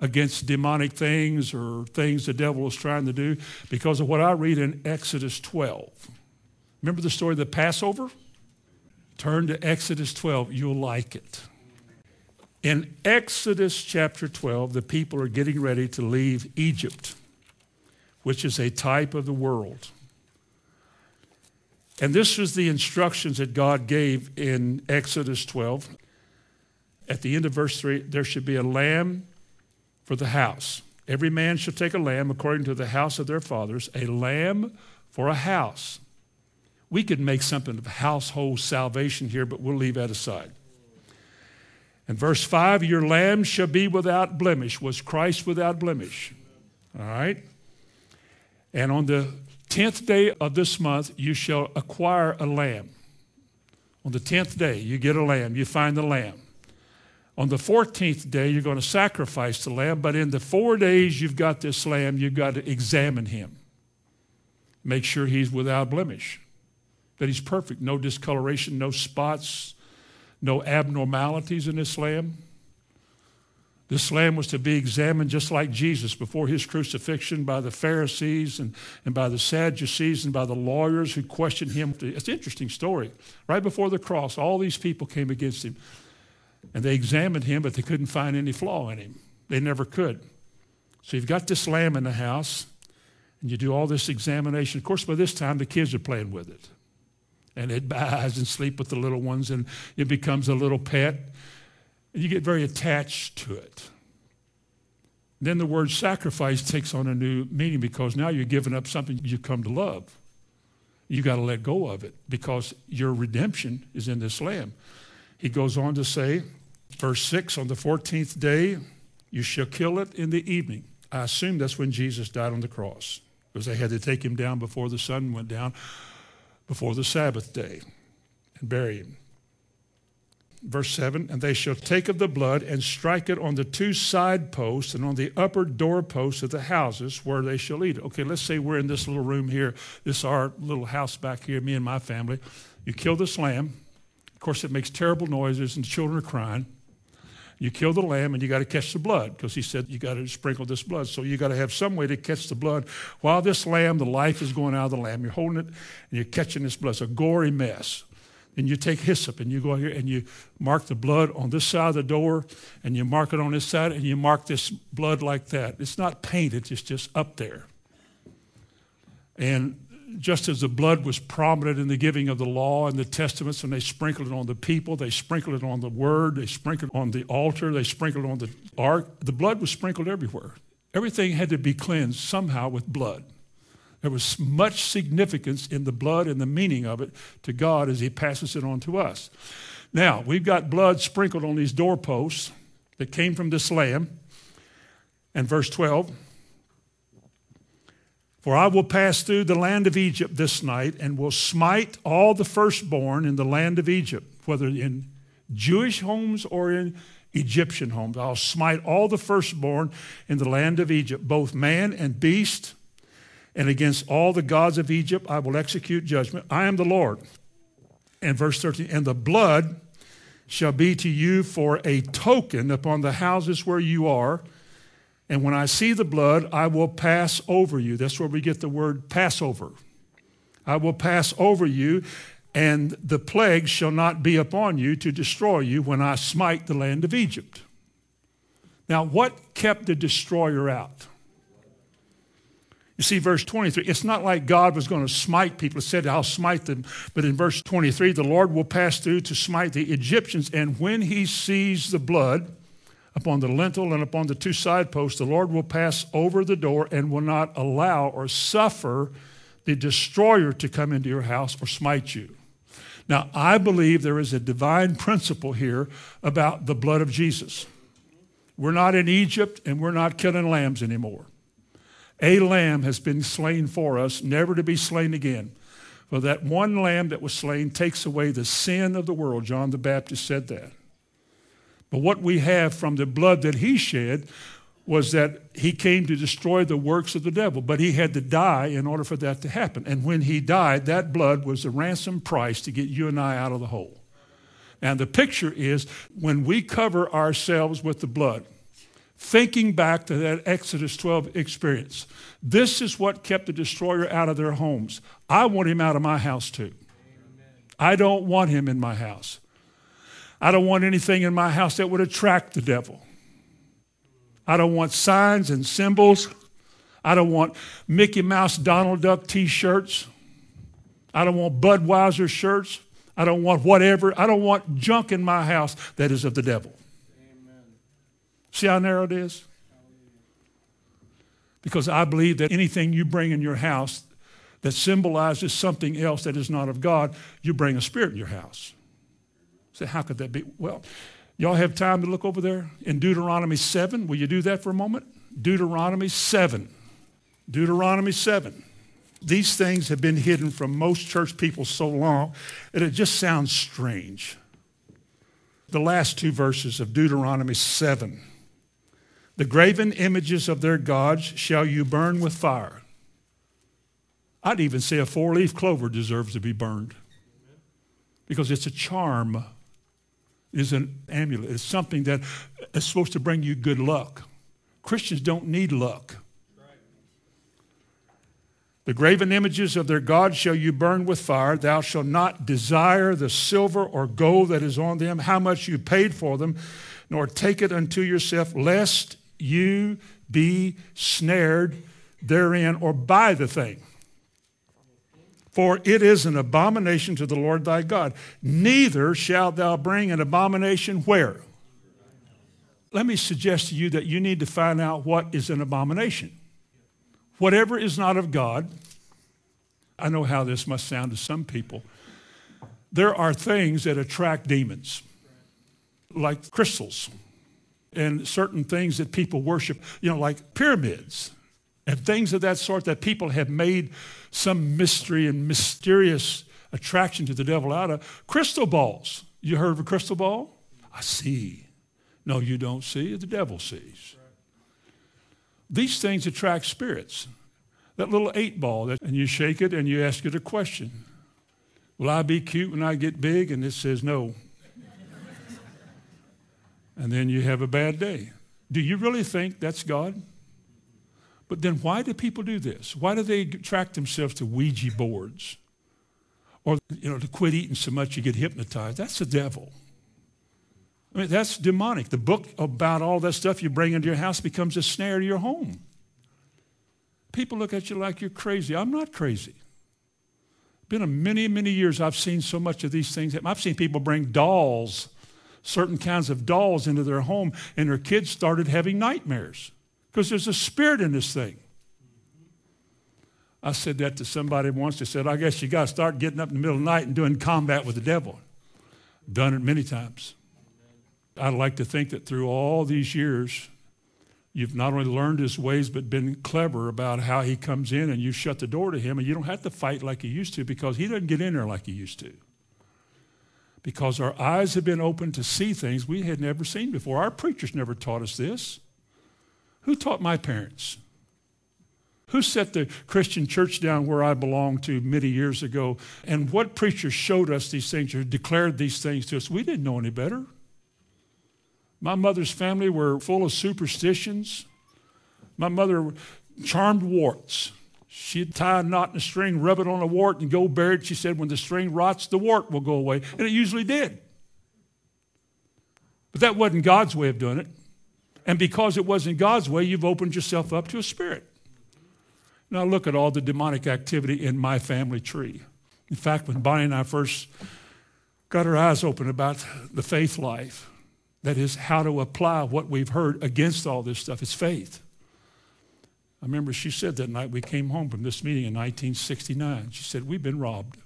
against demonic things or things the devil is trying to do because of what I read in Exodus 12. Remember the story of the Passover? Turn to Exodus 12, you'll like it. In Exodus chapter 12, the people are getting ready to leave Egypt, which is a type of the world. And this was the instructions that God gave in Exodus 12. At the end of verse 3, there should be a lamb for the house. Every man shall take a lamb according to the house of their fathers, a lamb for a house. We could make something of household salvation here, but we'll leave that aside. And verse 5 Your lamb shall be without blemish. Was Christ without blemish? All right? And on the 10th day of this month, you shall acquire a lamb. On the 10th day, you get a lamb, you find the lamb. On the 14th day, you're going to sacrifice the lamb, but in the four days you've got this lamb, you've got to examine him. Make sure he's without blemish, that he's perfect, no discoloration, no spots, no abnormalities in this lamb. This lamb was to be examined just like Jesus before his crucifixion by the Pharisees and, and by the Sadducees and by the lawyers who questioned him. It's an interesting story. Right before the cross, all these people came against him. And they examined him, but they couldn't find any flaw in him. They never could. So you've got this lamb in the house, and you do all this examination. Of course, by this time, the kids are playing with it. And it buys and sleep with the little ones, and it becomes a little pet. And you get very attached to it. Then the word sacrifice takes on a new meaning because now you're giving up something you come to love. You got to let go of it because your redemption is in this lamb. He goes on to say, verse 6 on the 14th day, you shall kill it in the evening. I assume that's when Jesus died on the cross because they had to take him down before the sun went down, before the Sabbath day, and bury him. Verse 7 And they shall take of the blood and strike it on the two side posts and on the upper doorposts of the houses where they shall eat it. Okay, let's say we're in this little room here. This is our little house back here, me and my family. You kill this lamb. Of course, it makes terrible noises and the children are crying. You kill the lamb and you got to catch the blood because he said you got to sprinkle this blood. So you got to have some way to catch the blood. While this lamb, the life is going out of the lamb, you're holding it and you're catching this blood. It's a gory mess and you take hyssop and you go out here and you mark the blood on this side of the door and you mark it on this side and you mark this blood like that. It's not painted, it's just up there. And just as the blood was prominent in the giving of the law and the testaments, and they sprinkled it on the people, they sprinkled it on the word, they sprinkled it on the altar, they sprinkled it on the ark, the blood was sprinkled everywhere. Everything had to be cleansed somehow with blood. There was much significance in the blood and the meaning of it to God as He passes it on to us. Now, we've got blood sprinkled on these doorposts that came from this lamb. And verse 12 For I will pass through the land of Egypt this night and will smite all the firstborn in the land of Egypt, whether in Jewish homes or in Egyptian homes. I'll smite all the firstborn in the land of Egypt, both man and beast and against all the gods of Egypt I will execute judgment. I am the Lord. And verse 13, and the blood shall be to you for a token upon the houses where you are. And when I see the blood, I will pass over you. That's where we get the word Passover. I will pass over you, and the plague shall not be upon you to destroy you when I smite the land of Egypt. Now, what kept the destroyer out? You see, verse 23, it's not like God was going to smite people. It said, I'll smite them. But in verse 23, the Lord will pass through to smite the Egyptians. And when he sees the blood upon the lintel and upon the two side posts, the Lord will pass over the door and will not allow or suffer the destroyer to come into your house or smite you. Now, I believe there is a divine principle here about the blood of Jesus. We're not in Egypt and we're not killing lambs anymore. A lamb has been slain for us, never to be slain again. For that one lamb that was slain takes away the sin of the world. John the Baptist said that. But what we have from the blood that he shed was that he came to destroy the works of the devil, but he had to die in order for that to happen. And when he died, that blood was the ransom price to get you and I out of the hole. And the picture is when we cover ourselves with the blood, thinking back to that Exodus 12 experience. This is what kept the destroyer out of their homes. I want him out of my house too. I don't want him in my house. I don't want anything in my house that would attract the devil. I don't want signs and symbols. I don't want Mickey Mouse, Donald Duck t shirts. I don't want Budweiser shirts. I don't want whatever. I don't want junk in my house that is of the devil. See how narrow it is? Because I believe that anything you bring in your house that symbolizes something else that is not of God, you bring a spirit in your house. Say, how could that be? Well, y'all have time to look over there in Deuteronomy 7. Will you do that for a moment? Deuteronomy 7. Deuteronomy 7. These things have been hidden from most church people so long that it just sounds strange. The last two verses of Deuteronomy 7. The graven images of their gods shall you burn with fire. I'd even say a four leaf clover deserves to be burned because it's a charm, is an amulet, it's something that is supposed to bring you good luck. Christians don't need luck. The graven images of their gods shall you burn with fire. Thou shalt not desire the silver or gold that is on them, how much you paid for them, nor take it unto yourself, lest you be snared therein or buy the thing. For it is an abomination to the Lord thy God. Neither shalt thou bring an abomination where? Let me suggest to you that you need to find out what is an abomination. Whatever is not of God, I know how this must sound to some people. There are things that attract demons, like crystals and certain things that people worship, you know, like pyramids and things of that sort that people have made some mystery and mysterious attraction to the devil out of. Crystal balls. You heard of a crystal ball? I see. No, you don't see. The devil sees. These things attract spirits. That little eight ball, that, and you shake it and you ask it a question. Will I be cute when I get big? And it says no. and then you have a bad day. Do you really think that's God? But then why do people do this? Why do they attract themselves to Ouija boards? Or, you know, to quit eating so much you get hypnotized? That's the devil. I mean, that's demonic. The book about all that stuff you bring into your house becomes a snare to your home. People look at you like you're crazy. I'm not crazy. Been a many, many years I've seen so much of these things. I've seen people bring dolls, certain kinds of dolls into their home, and their kids started having nightmares because there's a spirit in this thing. I said that to somebody once. They said, I guess you got to start getting up in the middle of the night and doing combat with the devil. Done it many times. I'd like to think that through all these years, you've not only learned his ways, but been clever about how he comes in and you shut the door to him and you don't have to fight like you used to because he doesn't get in there like he used to. Because our eyes have been opened to see things we had never seen before. Our preachers never taught us this. Who taught my parents? Who set the Christian church down where I belonged to many years ago? And what preacher showed us these things or declared these things to us? We didn't know any better. My mother's family were full of superstitions. My mother charmed warts. She'd tie a knot in a string, rub it on a wart, and go bury it. She said, when the string rots, the wart will go away. And it usually did. But that wasn't God's way of doing it. And because it wasn't God's way, you've opened yourself up to a spirit. Now look at all the demonic activity in my family tree. In fact, when Bonnie and I first got our eyes open about the faith life, that is, how to apply what we've heard against all this stuff. It's faith. I remember she said that night we came home from this meeting in 1969. She said, We've been robbed.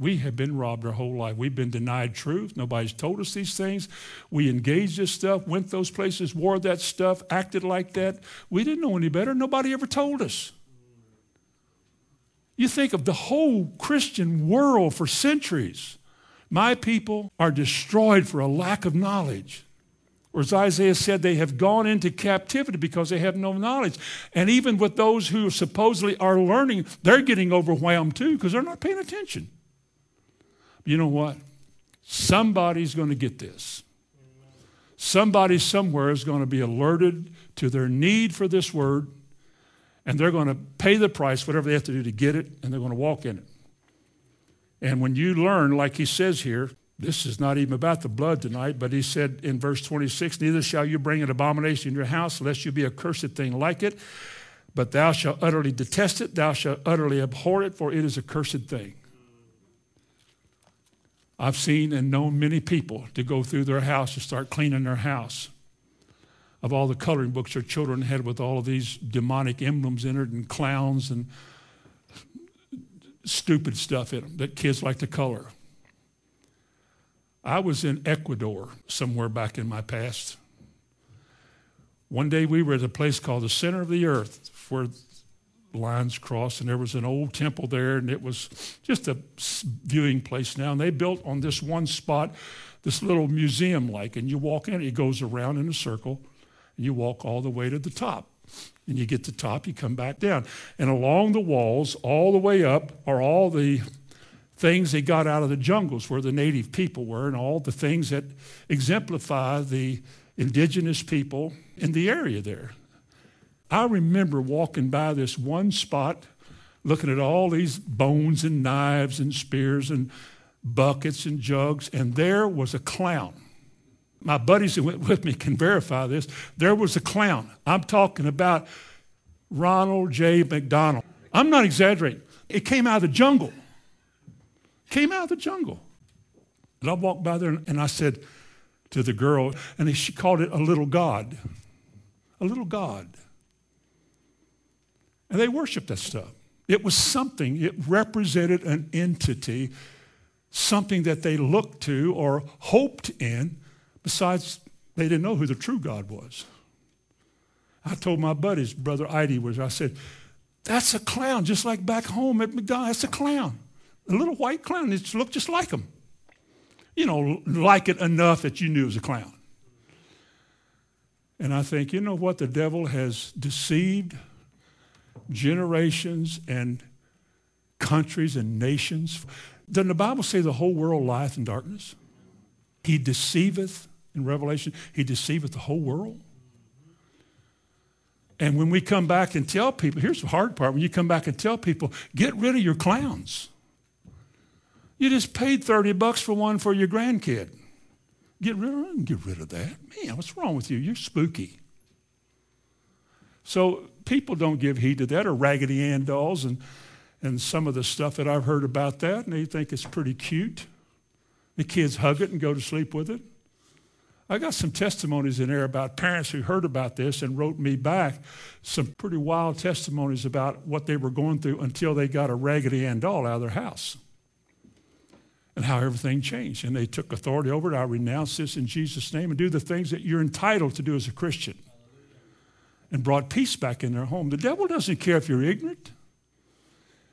We have been robbed our whole life. We've been denied truth. Nobody's told us these things. We engaged this stuff, went those places, wore that stuff, acted like that. We didn't know any better. Nobody ever told us. You think of the whole Christian world for centuries. My people are destroyed for a lack of knowledge. Or as Isaiah said, they have gone into captivity because they have no knowledge. And even with those who supposedly are learning, they're getting overwhelmed too because they're not paying attention. You know what? Somebody's going to get this. Somebody somewhere is going to be alerted to their need for this word, and they're going to pay the price, whatever they have to do to get it, and they're going to walk in it. And when you learn, like he says here, this is not even about the blood tonight, but he said in verse 26 Neither shall you bring an abomination in your house, lest you be a cursed thing like it. But thou shalt utterly detest it, thou shalt utterly abhor it, for it is a cursed thing. I've seen and known many people to go through their house to start cleaning their house of all the coloring books their children had with all of these demonic emblems in it and clowns and stupid stuff in them that kids like to color. I was in Ecuador somewhere back in my past. One day we were at a place called the Center of the Earth where lines crossed, and there was an old temple there, and it was just a viewing place now. And they built on this one spot this little museum like, and you walk in, it goes around in a circle, and you walk all the way to the top. And you get to the top, you come back down. And along the walls, all the way up, are all the things they got out of the jungles where the native people were, and all the things that exemplify the indigenous people in the area there. I remember walking by this one spot, looking at all these bones and knives and spears and buckets and jugs, and there was a clown. My buddies who went with me can verify this. There was a clown. I'm talking about Ronald J. McDonald. I'm not exaggerating. It came out of the jungle. Came out of the jungle. And I walked by there and I said to the girl, and she called it a little god. A little god. And they worshiped that stuff. It was something, it represented an entity something that they looked to or hoped in, besides they didn't know who the true God was. I told my buddies, Brother Idy was, I said, that's a clown, just like back home at McDonald's. That's a clown. A little white clown. It looked just like him. You know, like it enough that you knew it was a clown. And I think, you know what? The devil has deceived generations and countries and nations. Doesn't the Bible say the whole world lieth in darkness? He deceiveth, in Revelation, he deceiveth the whole world. And when we come back and tell people, here's the hard part when you come back and tell people, get rid of your clowns. You just paid 30 bucks for one for your grandkid. Get rid of them. Get rid of that. Man, what's wrong with you? You're spooky. So people don't give heed to that or Raggedy Ann dolls and and some of the stuff that I've heard about that, and they think it's pretty cute. The kids hug it and go to sleep with it. I got some testimonies in there about parents who heard about this and wrote me back some pretty wild testimonies about what they were going through until they got a Raggedy Ann doll out of their house and how everything changed. And they took authority over it. I renounce this in Jesus' name and do the things that you're entitled to do as a Christian and brought peace back in their home. The devil doesn't care if you're ignorant.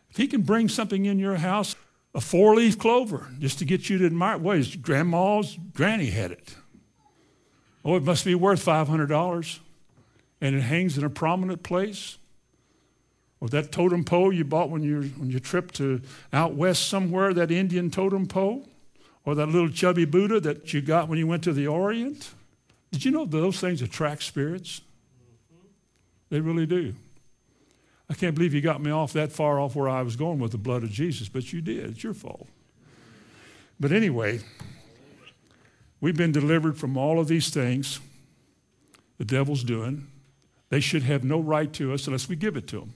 If he can bring something in your house, a four leaf clover, just to get you to admire, well, his grandma's granny had it. Oh, it must be worth $500. And it hangs in a prominent place. Or that totem pole you bought when you, when you tripped to out west somewhere, that Indian totem pole. Or that little chubby Buddha that you got when you went to the Orient. Did you know those things attract spirits? They really do. I can't believe you got me off that far off where I was going with the blood of Jesus, but you did. It's your fault. But anyway, we've been delivered from all of these things the devil's doing. They should have no right to us unless we give it to them.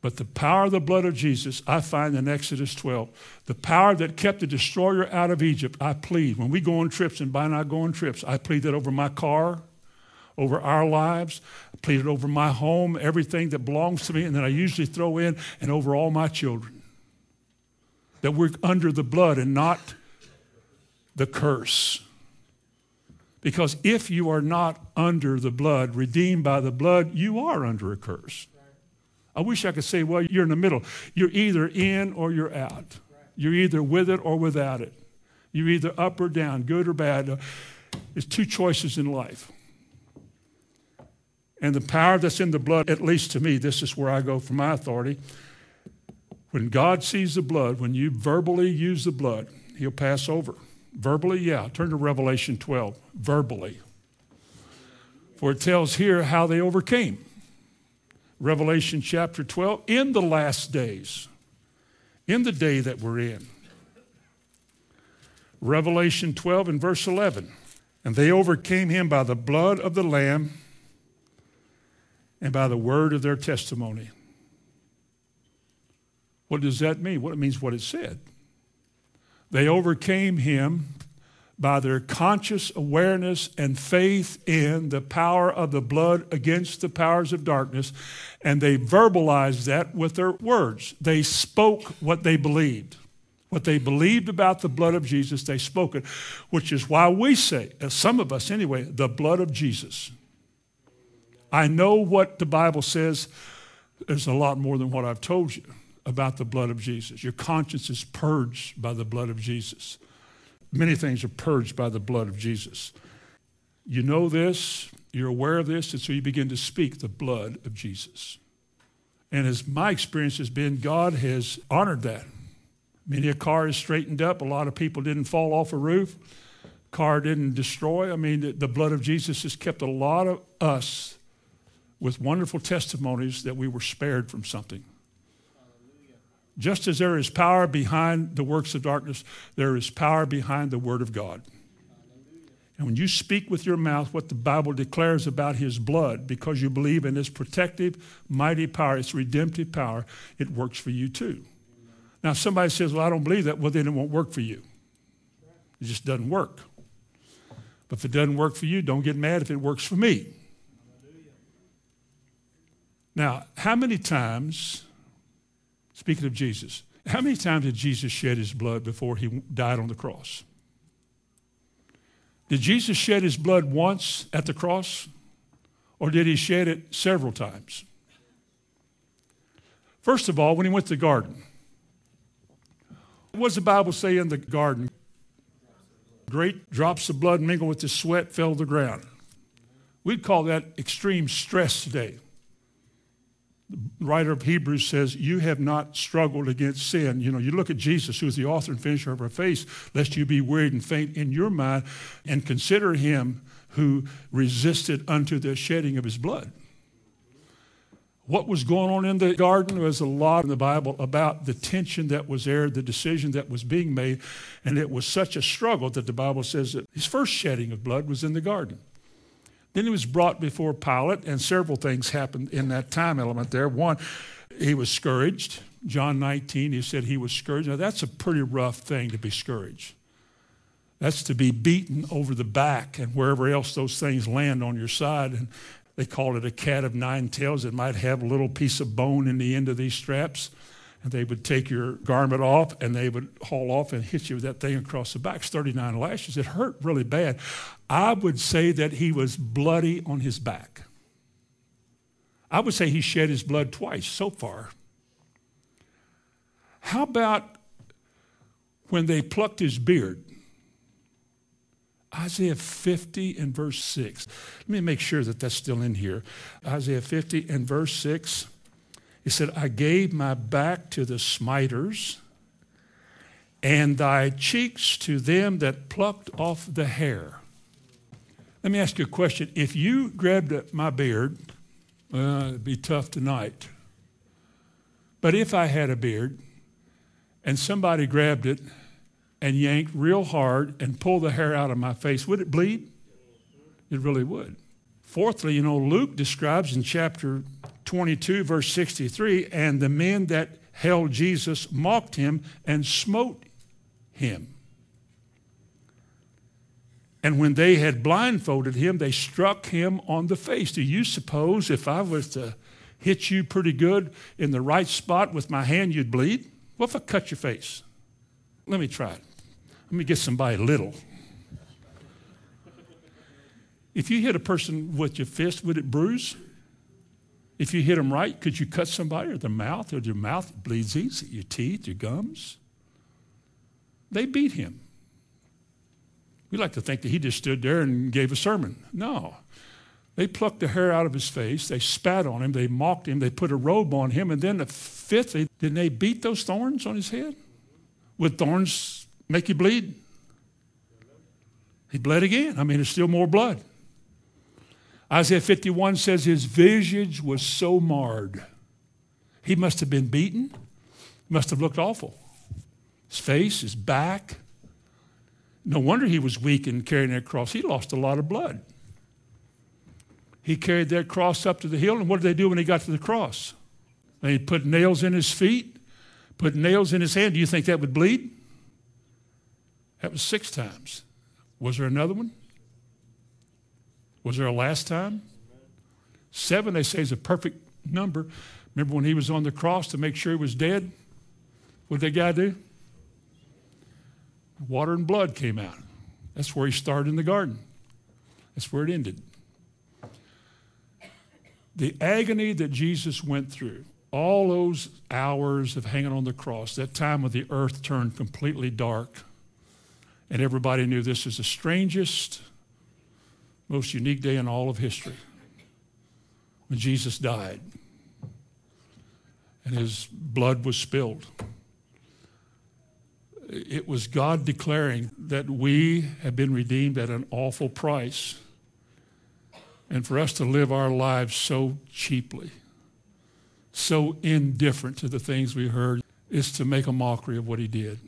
But the power of the blood of Jesus, I find in Exodus 12, the power that kept the destroyer out of Egypt, I plead. When we go on trips, and by not go on trips, I plead that over my car, over our lives. I plead it over my home, everything that belongs to me, and then I usually throw in and over all my children. That we're under the blood and not the curse. Because if you are not under the blood, redeemed by the blood, you are under a curse. I wish I could say, well, you're in the middle. You're either in or you're out. You're either with it or without it. You're either up or down, good or bad. There's two choices in life. And the power that's in the blood, at least to me, this is where I go for my authority. When God sees the blood, when you verbally use the blood, he'll pass over. Verbally, yeah. Turn to Revelation 12. Verbally. For it tells here how they overcame. Revelation chapter 12, in the last days, in the day that we're in. Revelation 12 and verse 11. And they overcame him by the blood of the Lamb and by the word of their testimony. What does that mean? What it means what it said. They overcame him by their conscious awareness and faith in the power of the blood against the powers of darkness, and they verbalized that with their words. They spoke what they believed. What they believed about the blood of Jesus, they spoke it, which is why we say, as some of us anyway, the blood of Jesus. I know what the Bible says. There's a lot more than what I've told you about the blood of Jesus. Your conscience is purged by the blood of Jesus. Many things are purged by the blood of Jesus. You know this, you're aware of this, and so you begin to speak the blood of Jesus. And as my experience has been, God has honored that. Many a car is straightened up. A lot of people didn't fall off a roof. Car didn't destroy. I mean, the, the blood of Jesus has kept a lot of us with wonderful testimonies that we were spared from something. Just as there is power behind the works of darkness, there is power behind the Word of God. And when you speak with your mouth what the Bible declares about His blood, because you believe in His protective, mighty power, its redemptive power, it works for you too. Now, if somebody says, Well, I don't believe that. Well, then it won't work for you. It just doesn't work. But if it doesn't work for you, don't get mad if it works for me. Now, how many times Speaking of Jesus, how many times did Jesus shed his blood before he died on the cross? Did Jesus shed his blood once at the cross? Or did he shed it several times? First of all, when he went to the garden, what does the Bible say in the garden? Great drops of blood mingled with the sweat fell to the ground. We'd call that extreme stress today the writer of Hebrews says, You have not struggled against sin. You know, you look at Jesus, who is the author and finisher of our faith, lest you be wearied and faint in your mind, and consider him who resisted unto the shedding of his blood. What was going on in the garden was a lot in the Bible about the tension that was there, the decision that was being made, and it was such a struggle that the Bible says that his first shedding of blood was in the garden. Then he was brought before Pilate, and several things happened in that time element there. One, he was scourged. John 19, he said he was scourged. Now, that's a pretty rough thing to be scourged. That's to be beaten over the back and wherever else those things land on your side. And they call it a cat of nine tails. It might have a little piece of bone in the end of these straps and they would take your garment off and they would haul off and hit you with that thing across the back. It's 39 lashes. It hurt really bad. I would say that he was bloody on his back. I would say he shed his blood twice so far. How about when they plucked his beard? Isaiah 50 and verse 6. Let me make sure that that's still in here. Isaiah 50 and verse 6. He said, I gave my back to the smiters, and thy cheeks to them that plucked off the hair. Let me ask you a question. If you grabbed my beard, well, it'd be tough tonight. But if I had a beard and somebody grabbed it and yanked real hard and pulled the hair out of my face, would it bleed? It really would. Fourthly, you know, Luke describes in chapter 22, verse 63, and the men that held Jesus mocked him and smote him. And when they had blindfolded him, they struck him on the face. Do you suppose if I was to hit you pretty good in the right spot with my hand, you'd bleed? What if I cut your face? Let me try it. Let me get somebody little. If you hit a person with your fist, would it bruise? If you hit them right, could you cut somebody or their mouth or their mouth bleeds easy, your teeth, your gums? They beat him. We like to think that he just stood there and gave a sermon. No. They plucked the hair out of his face, they spat on him, they mocked him, they put a robe on him, and then the fifthly, didn't they beat those thorns on his head? Would thorns make you bleed? He bled again. I mean, there's still more blood. Isaiah 51 says his visage was so marred. He must have been beaten, must have looked awful. His face, his back. No wonder he was weak in carrying that cross. He lost a lot of blood. He carried that cross up to the hill, and what did they do when he got to the cross? They put nails in his feet, put nails in his hand. Do you think that would bleed? That was six times. Was there another one? Was there a last time? Seven, they say, is a perfect number. Remember when he was on the cross to make sure he was dead? What did that guy do? Water and blood came out. That's where he started in the garden. That's where it ended. The agony that Jesus went through, all those hours of hanging on the cross, that time when the earth turned completely dark, and everybody knew this is the strangest, most unique day in all of history when Jesus died and his blood was spilled. It was God declaring that we have been redeemed at an awful price. And for us to live our lives so cheaply, so indifferent to the things we heard, is to make a mockery of what he did.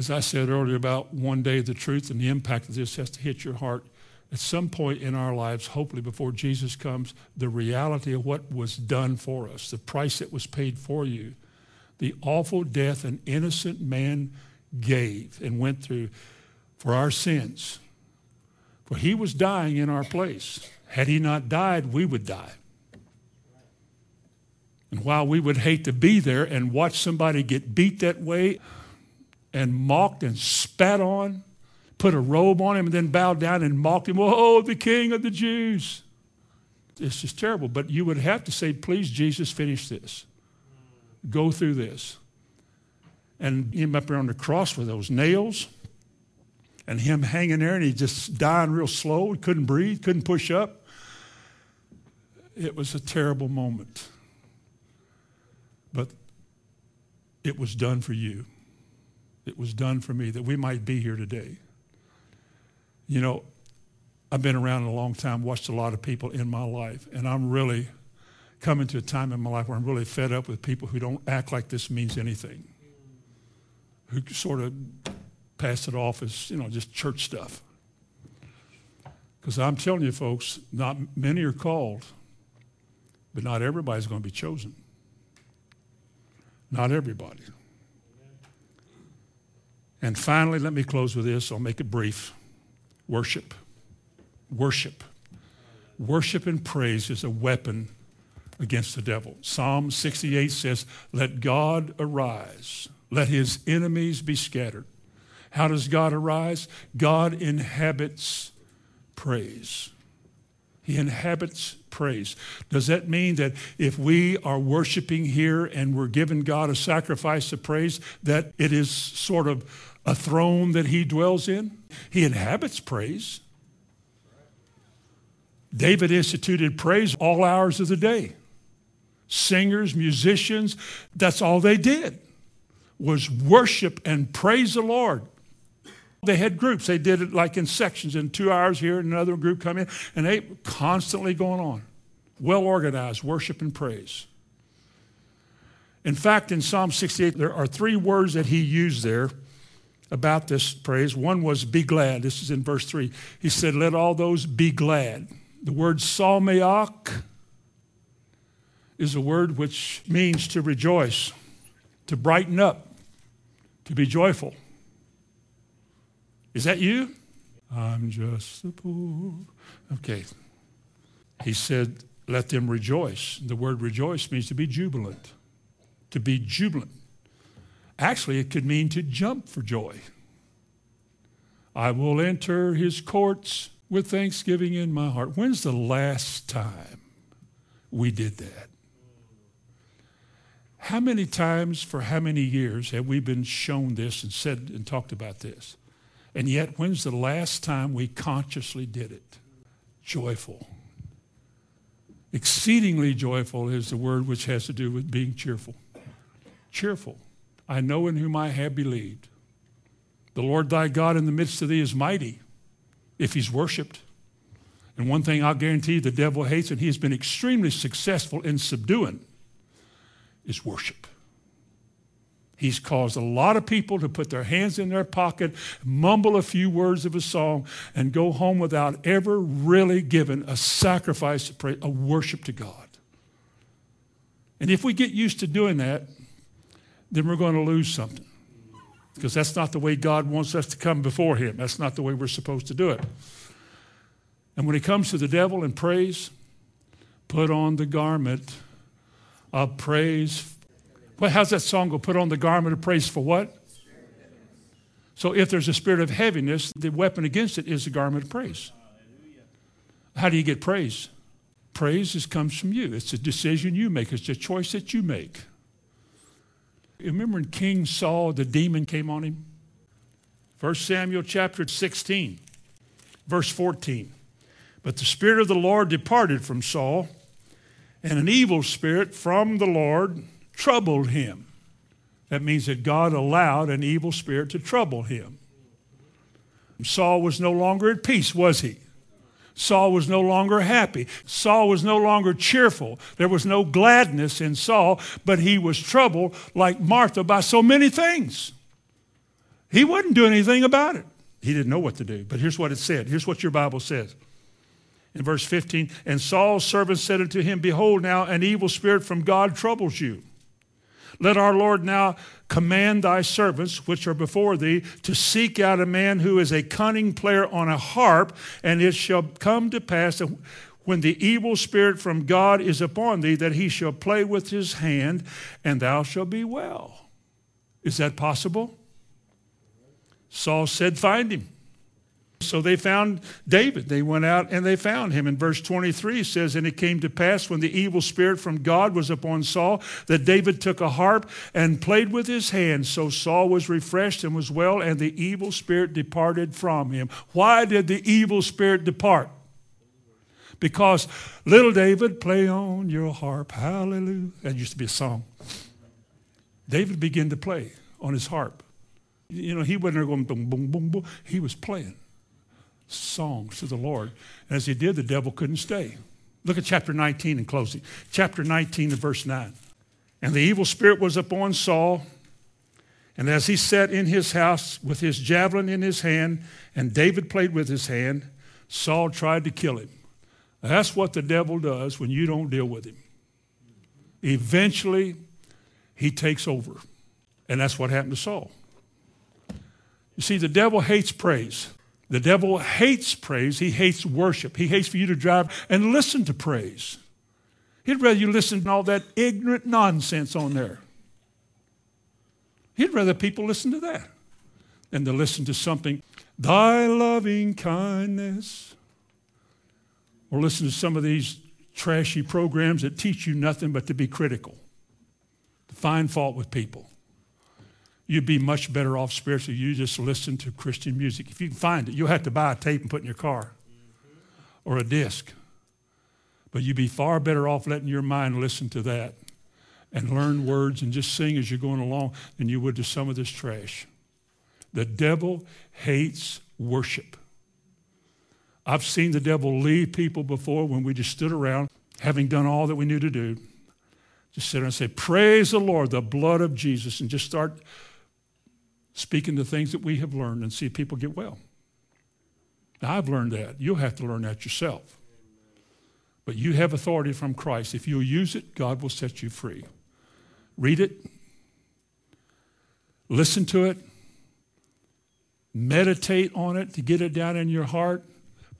As I said earlier about one day the truth and the impact of this has to hit your heart at some point in our lives, hopefully before Jesus comes, the reality of what was done for us, the price that was paid for you, the awful death an innocent man gave and went through for our sins. For he was dying in our place. Had he not died, we would die. And while we would hate to be there and watch somebody get beat that way and mocked and spat on, put a robe on him and then bowed down and mocked him. Oh, the king of the Jews. This is terrible. But you would have to say, please, Jesus, finish this. Go through this. And him up there on the cross with those nails and him hanging there and he just dying real slow. Couldn't breathe, couldn't push up. It was a terrible moment. But it was done for you. It was done for me that we might be here today. You know, I've been around a long time, watched a lot of people in my life, and I'm really coming to a time in my life where I'm really fed up with people who don't act like this means anything, who sort of pass it off as, you know, just church stuff. Because I'm telling you, folks, not many are called, but not everybody's going to be chosen. Not everybody. And finally, let me close with this. I'll make it brief. Worship. Worship. Worship and praise is a weapon against the devil. Psalm 68 says, Let God arise, let his enemies be scattered. How does God arise? God inhabits praise. He inhabits praise. Does that mean that if we are worshiping here and we're giving God a sacrifice of praise, that it is sort of a throne that he dwells in? He inhabits praise. David instituted praise all hours of the day. Singers, musicians, that's all they did was worship and praise the Lord. They had groups. They did it like in sections, in two hours here, and another group come in, and they constantly going on. Well organized worship and praise. In fact, in Psalm 68, there are three words that he used there about this praise. One was be glad. This is in verse 3. He said, Let all those be glad. The word salmeach is a word which means to rejoice, to brighten up, to be joyful. Is that you? I'm just a poor. Okay. He said, Let them rejoice. The word rejoice means to be jubilant, to be jubilant. Actually, it could mean to jump for joy. I will enter his courts with thanksgiving in my heart. When's the last time we did that? How many times for how many years have we been shown this and said and talked about this? And yet, when's the last time we consciously did it? Joyful. Exceedingly joyful is the word which has to do with being cheerful. Cheerful. I know in whom I have believed. The Lord thy God in the midst of thee is mighty if he's worshiped. And one thing I'll guarantee the devil hates, and he has been extremely successful in subduing, is worship. He's caused a lot of people to put their hands in their pocket, mumble a few words of a song, and go home without ever really giving a sacrifice, a worship to God. And if we get used to doing that, then we're going to lose something. because that's not the way God wants us to come before Him. That's not the way we're supposed to do it. And when it comes to the devil and praise, put on the garment of praise. Well, how's that song go? Put on the garment of praise for what? So if there's a spirit of heaviness, the weapon against it is the garment of praise. How do you get praise? Praise is, comes from you. It's a decision you make. It's a choice that you make. You remember when King Saul, the demon came on him? 1 Samuel chapter 16, verse 14. But the Spirit of the Lord departed from Saul, and an evil spirit from the Lord troubled him. That means that God allowed an evil spirit to trouble him. Saul was no longer at peace, was he? Saul was no longer happy. Saul was no longer cheerful. There was no gladness in Saul, but he was troubled like Martha by so many things. He wouldn't do anything about it. He didn't know what to do. But here's what it said. Here's what your Bible says. In verse 15, and Saul's servant said unto him, Behold, now an evil spirit from God troubles you. Let our Lord now command thy servants, which are before thee, to seek out a man who is a cunning player on a harp, and it shall come to pass that when the evil spirit from God is upon thee, that he shall play with his hand, and thou shalt be well. Is that possible? Saul said, Find him. So they found David. They went out and they found him. In verse 23 says, And it came to pass when the evil spirit from God was upon Saul that David took a harp and played with his hands. So Saul was refreshed and was well, and the evil spirit departed from him. Why did the evil spirit depart? Because little David, play on your harp, hallelujah. That used to be a song. David began to play on his harp. You know, he wasn't going boom, boom, boom, boom. He was playing songs to the Lord. And as he did, the devil couldn't stay. Look at chapter 19 in closing. Chapter 19 and verse 9. And the evil spirit was upon Saul, and as he sat in his house with his javelin in his hand, and David played with his hand, Saul tried to kill him. That's what the devil does when you don't deal with him. Eventually, he takes over. And that's what happened to Saul. You see, the devil hates praise. The devil hates praise. He hates worship. He hates for you to drive and listen to praise. He'd rather you listen to all that ignorant nonsense on there. He'd rather people listen to that than to listen to something, thy loving kindness, or listen to some of these trashy programs that teach you nothing but to be critical, to find fault with people you'd be much better off spiritually. If you just listen to Christian music. If you can find it, you'll have to buy a tape and put in your car or a disc. But you'd be far better off letting your mind listen to that and learn words and just sing as you're going along than you would to some of this trash. The devil hates worship. I've seen the devil leave people before when we just stood around, having done all that we knew to do. Just sit there and say, Praise the Lord, the blood of Jesus, and just start speaking the things that we have learned and see people get well. Now, I've learned that. You'll have to learn that yourself. But you have authority from Christ. If you'll use it, God will set you free. Read it, listen to it, meditate on it to get it down in your heart,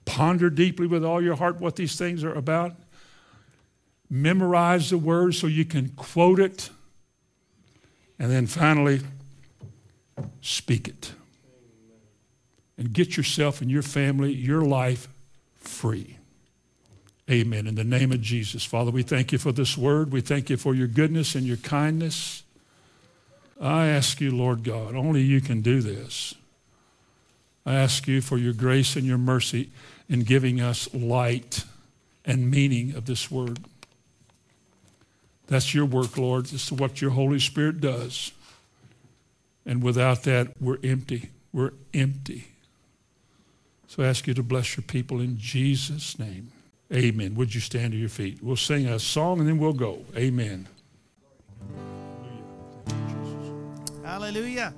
ponder deeply with all your heart what these things are about, memorize the words so you can quote it, and then finally, speak it. And get yourself and your family, your life free. Amen. In the name of Jesus. Father, we thank you for this word. We thank you for your goodness and your kindness. I ask you, Lord God, only you can do this. I ask you for your grace and your mercy in giving us light and meaning of this word. That's your work, Lord. This is what your Holy Spirit does. And without that, we're empty. We're empty. So I ask you to bless your people in Jesus' name. Amen. Would you stand to your feet? We'll sing a song and then we'll go. Amen. Hallelujah.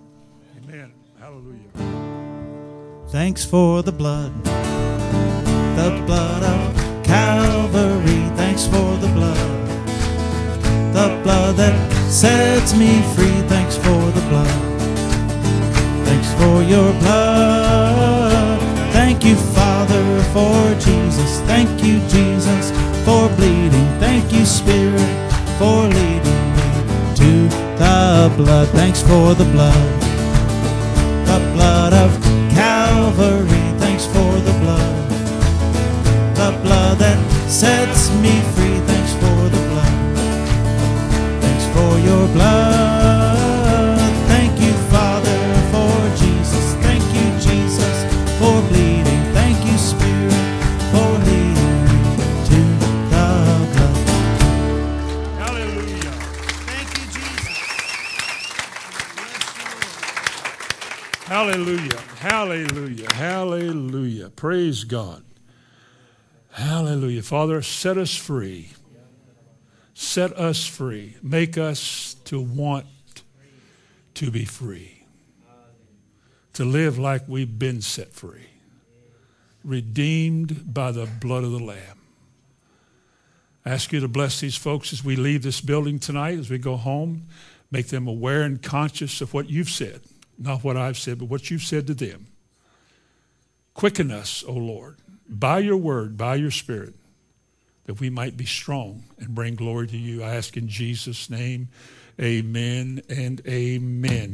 Amen. Hallelujah. Thanks for the blood, the blood of Calvary. Thanks for the blood, the blood that sets me free. Thanks for the blood your blood. Thank you, Father, for Jesus. Thank you, Jesus, for bleeding. Thank you, Spirit, for leading me to the blood. Thanks for the blood. The blood of Calvary. Thanks for the blood. The blood that sets me free. Thanks for the blood. Thanks for your blood. Hallelujah. Hallelujah. Hallelujah. Praise God. Hallelujah. Father, set us free. Set us free. Make us to want to be free. To live like we've been set free. Redeemed by the blood of the Lamb. I ask you to bless these folks as we leave this building tonight, as we go home. Make them aware and conscious of what you've said. Not what I've said, but what you've said to them. Quicken us, O Lord, by your word, by your spirit, that we might be strong and bring glory to you. I ask in Jesus' name, amen and amen.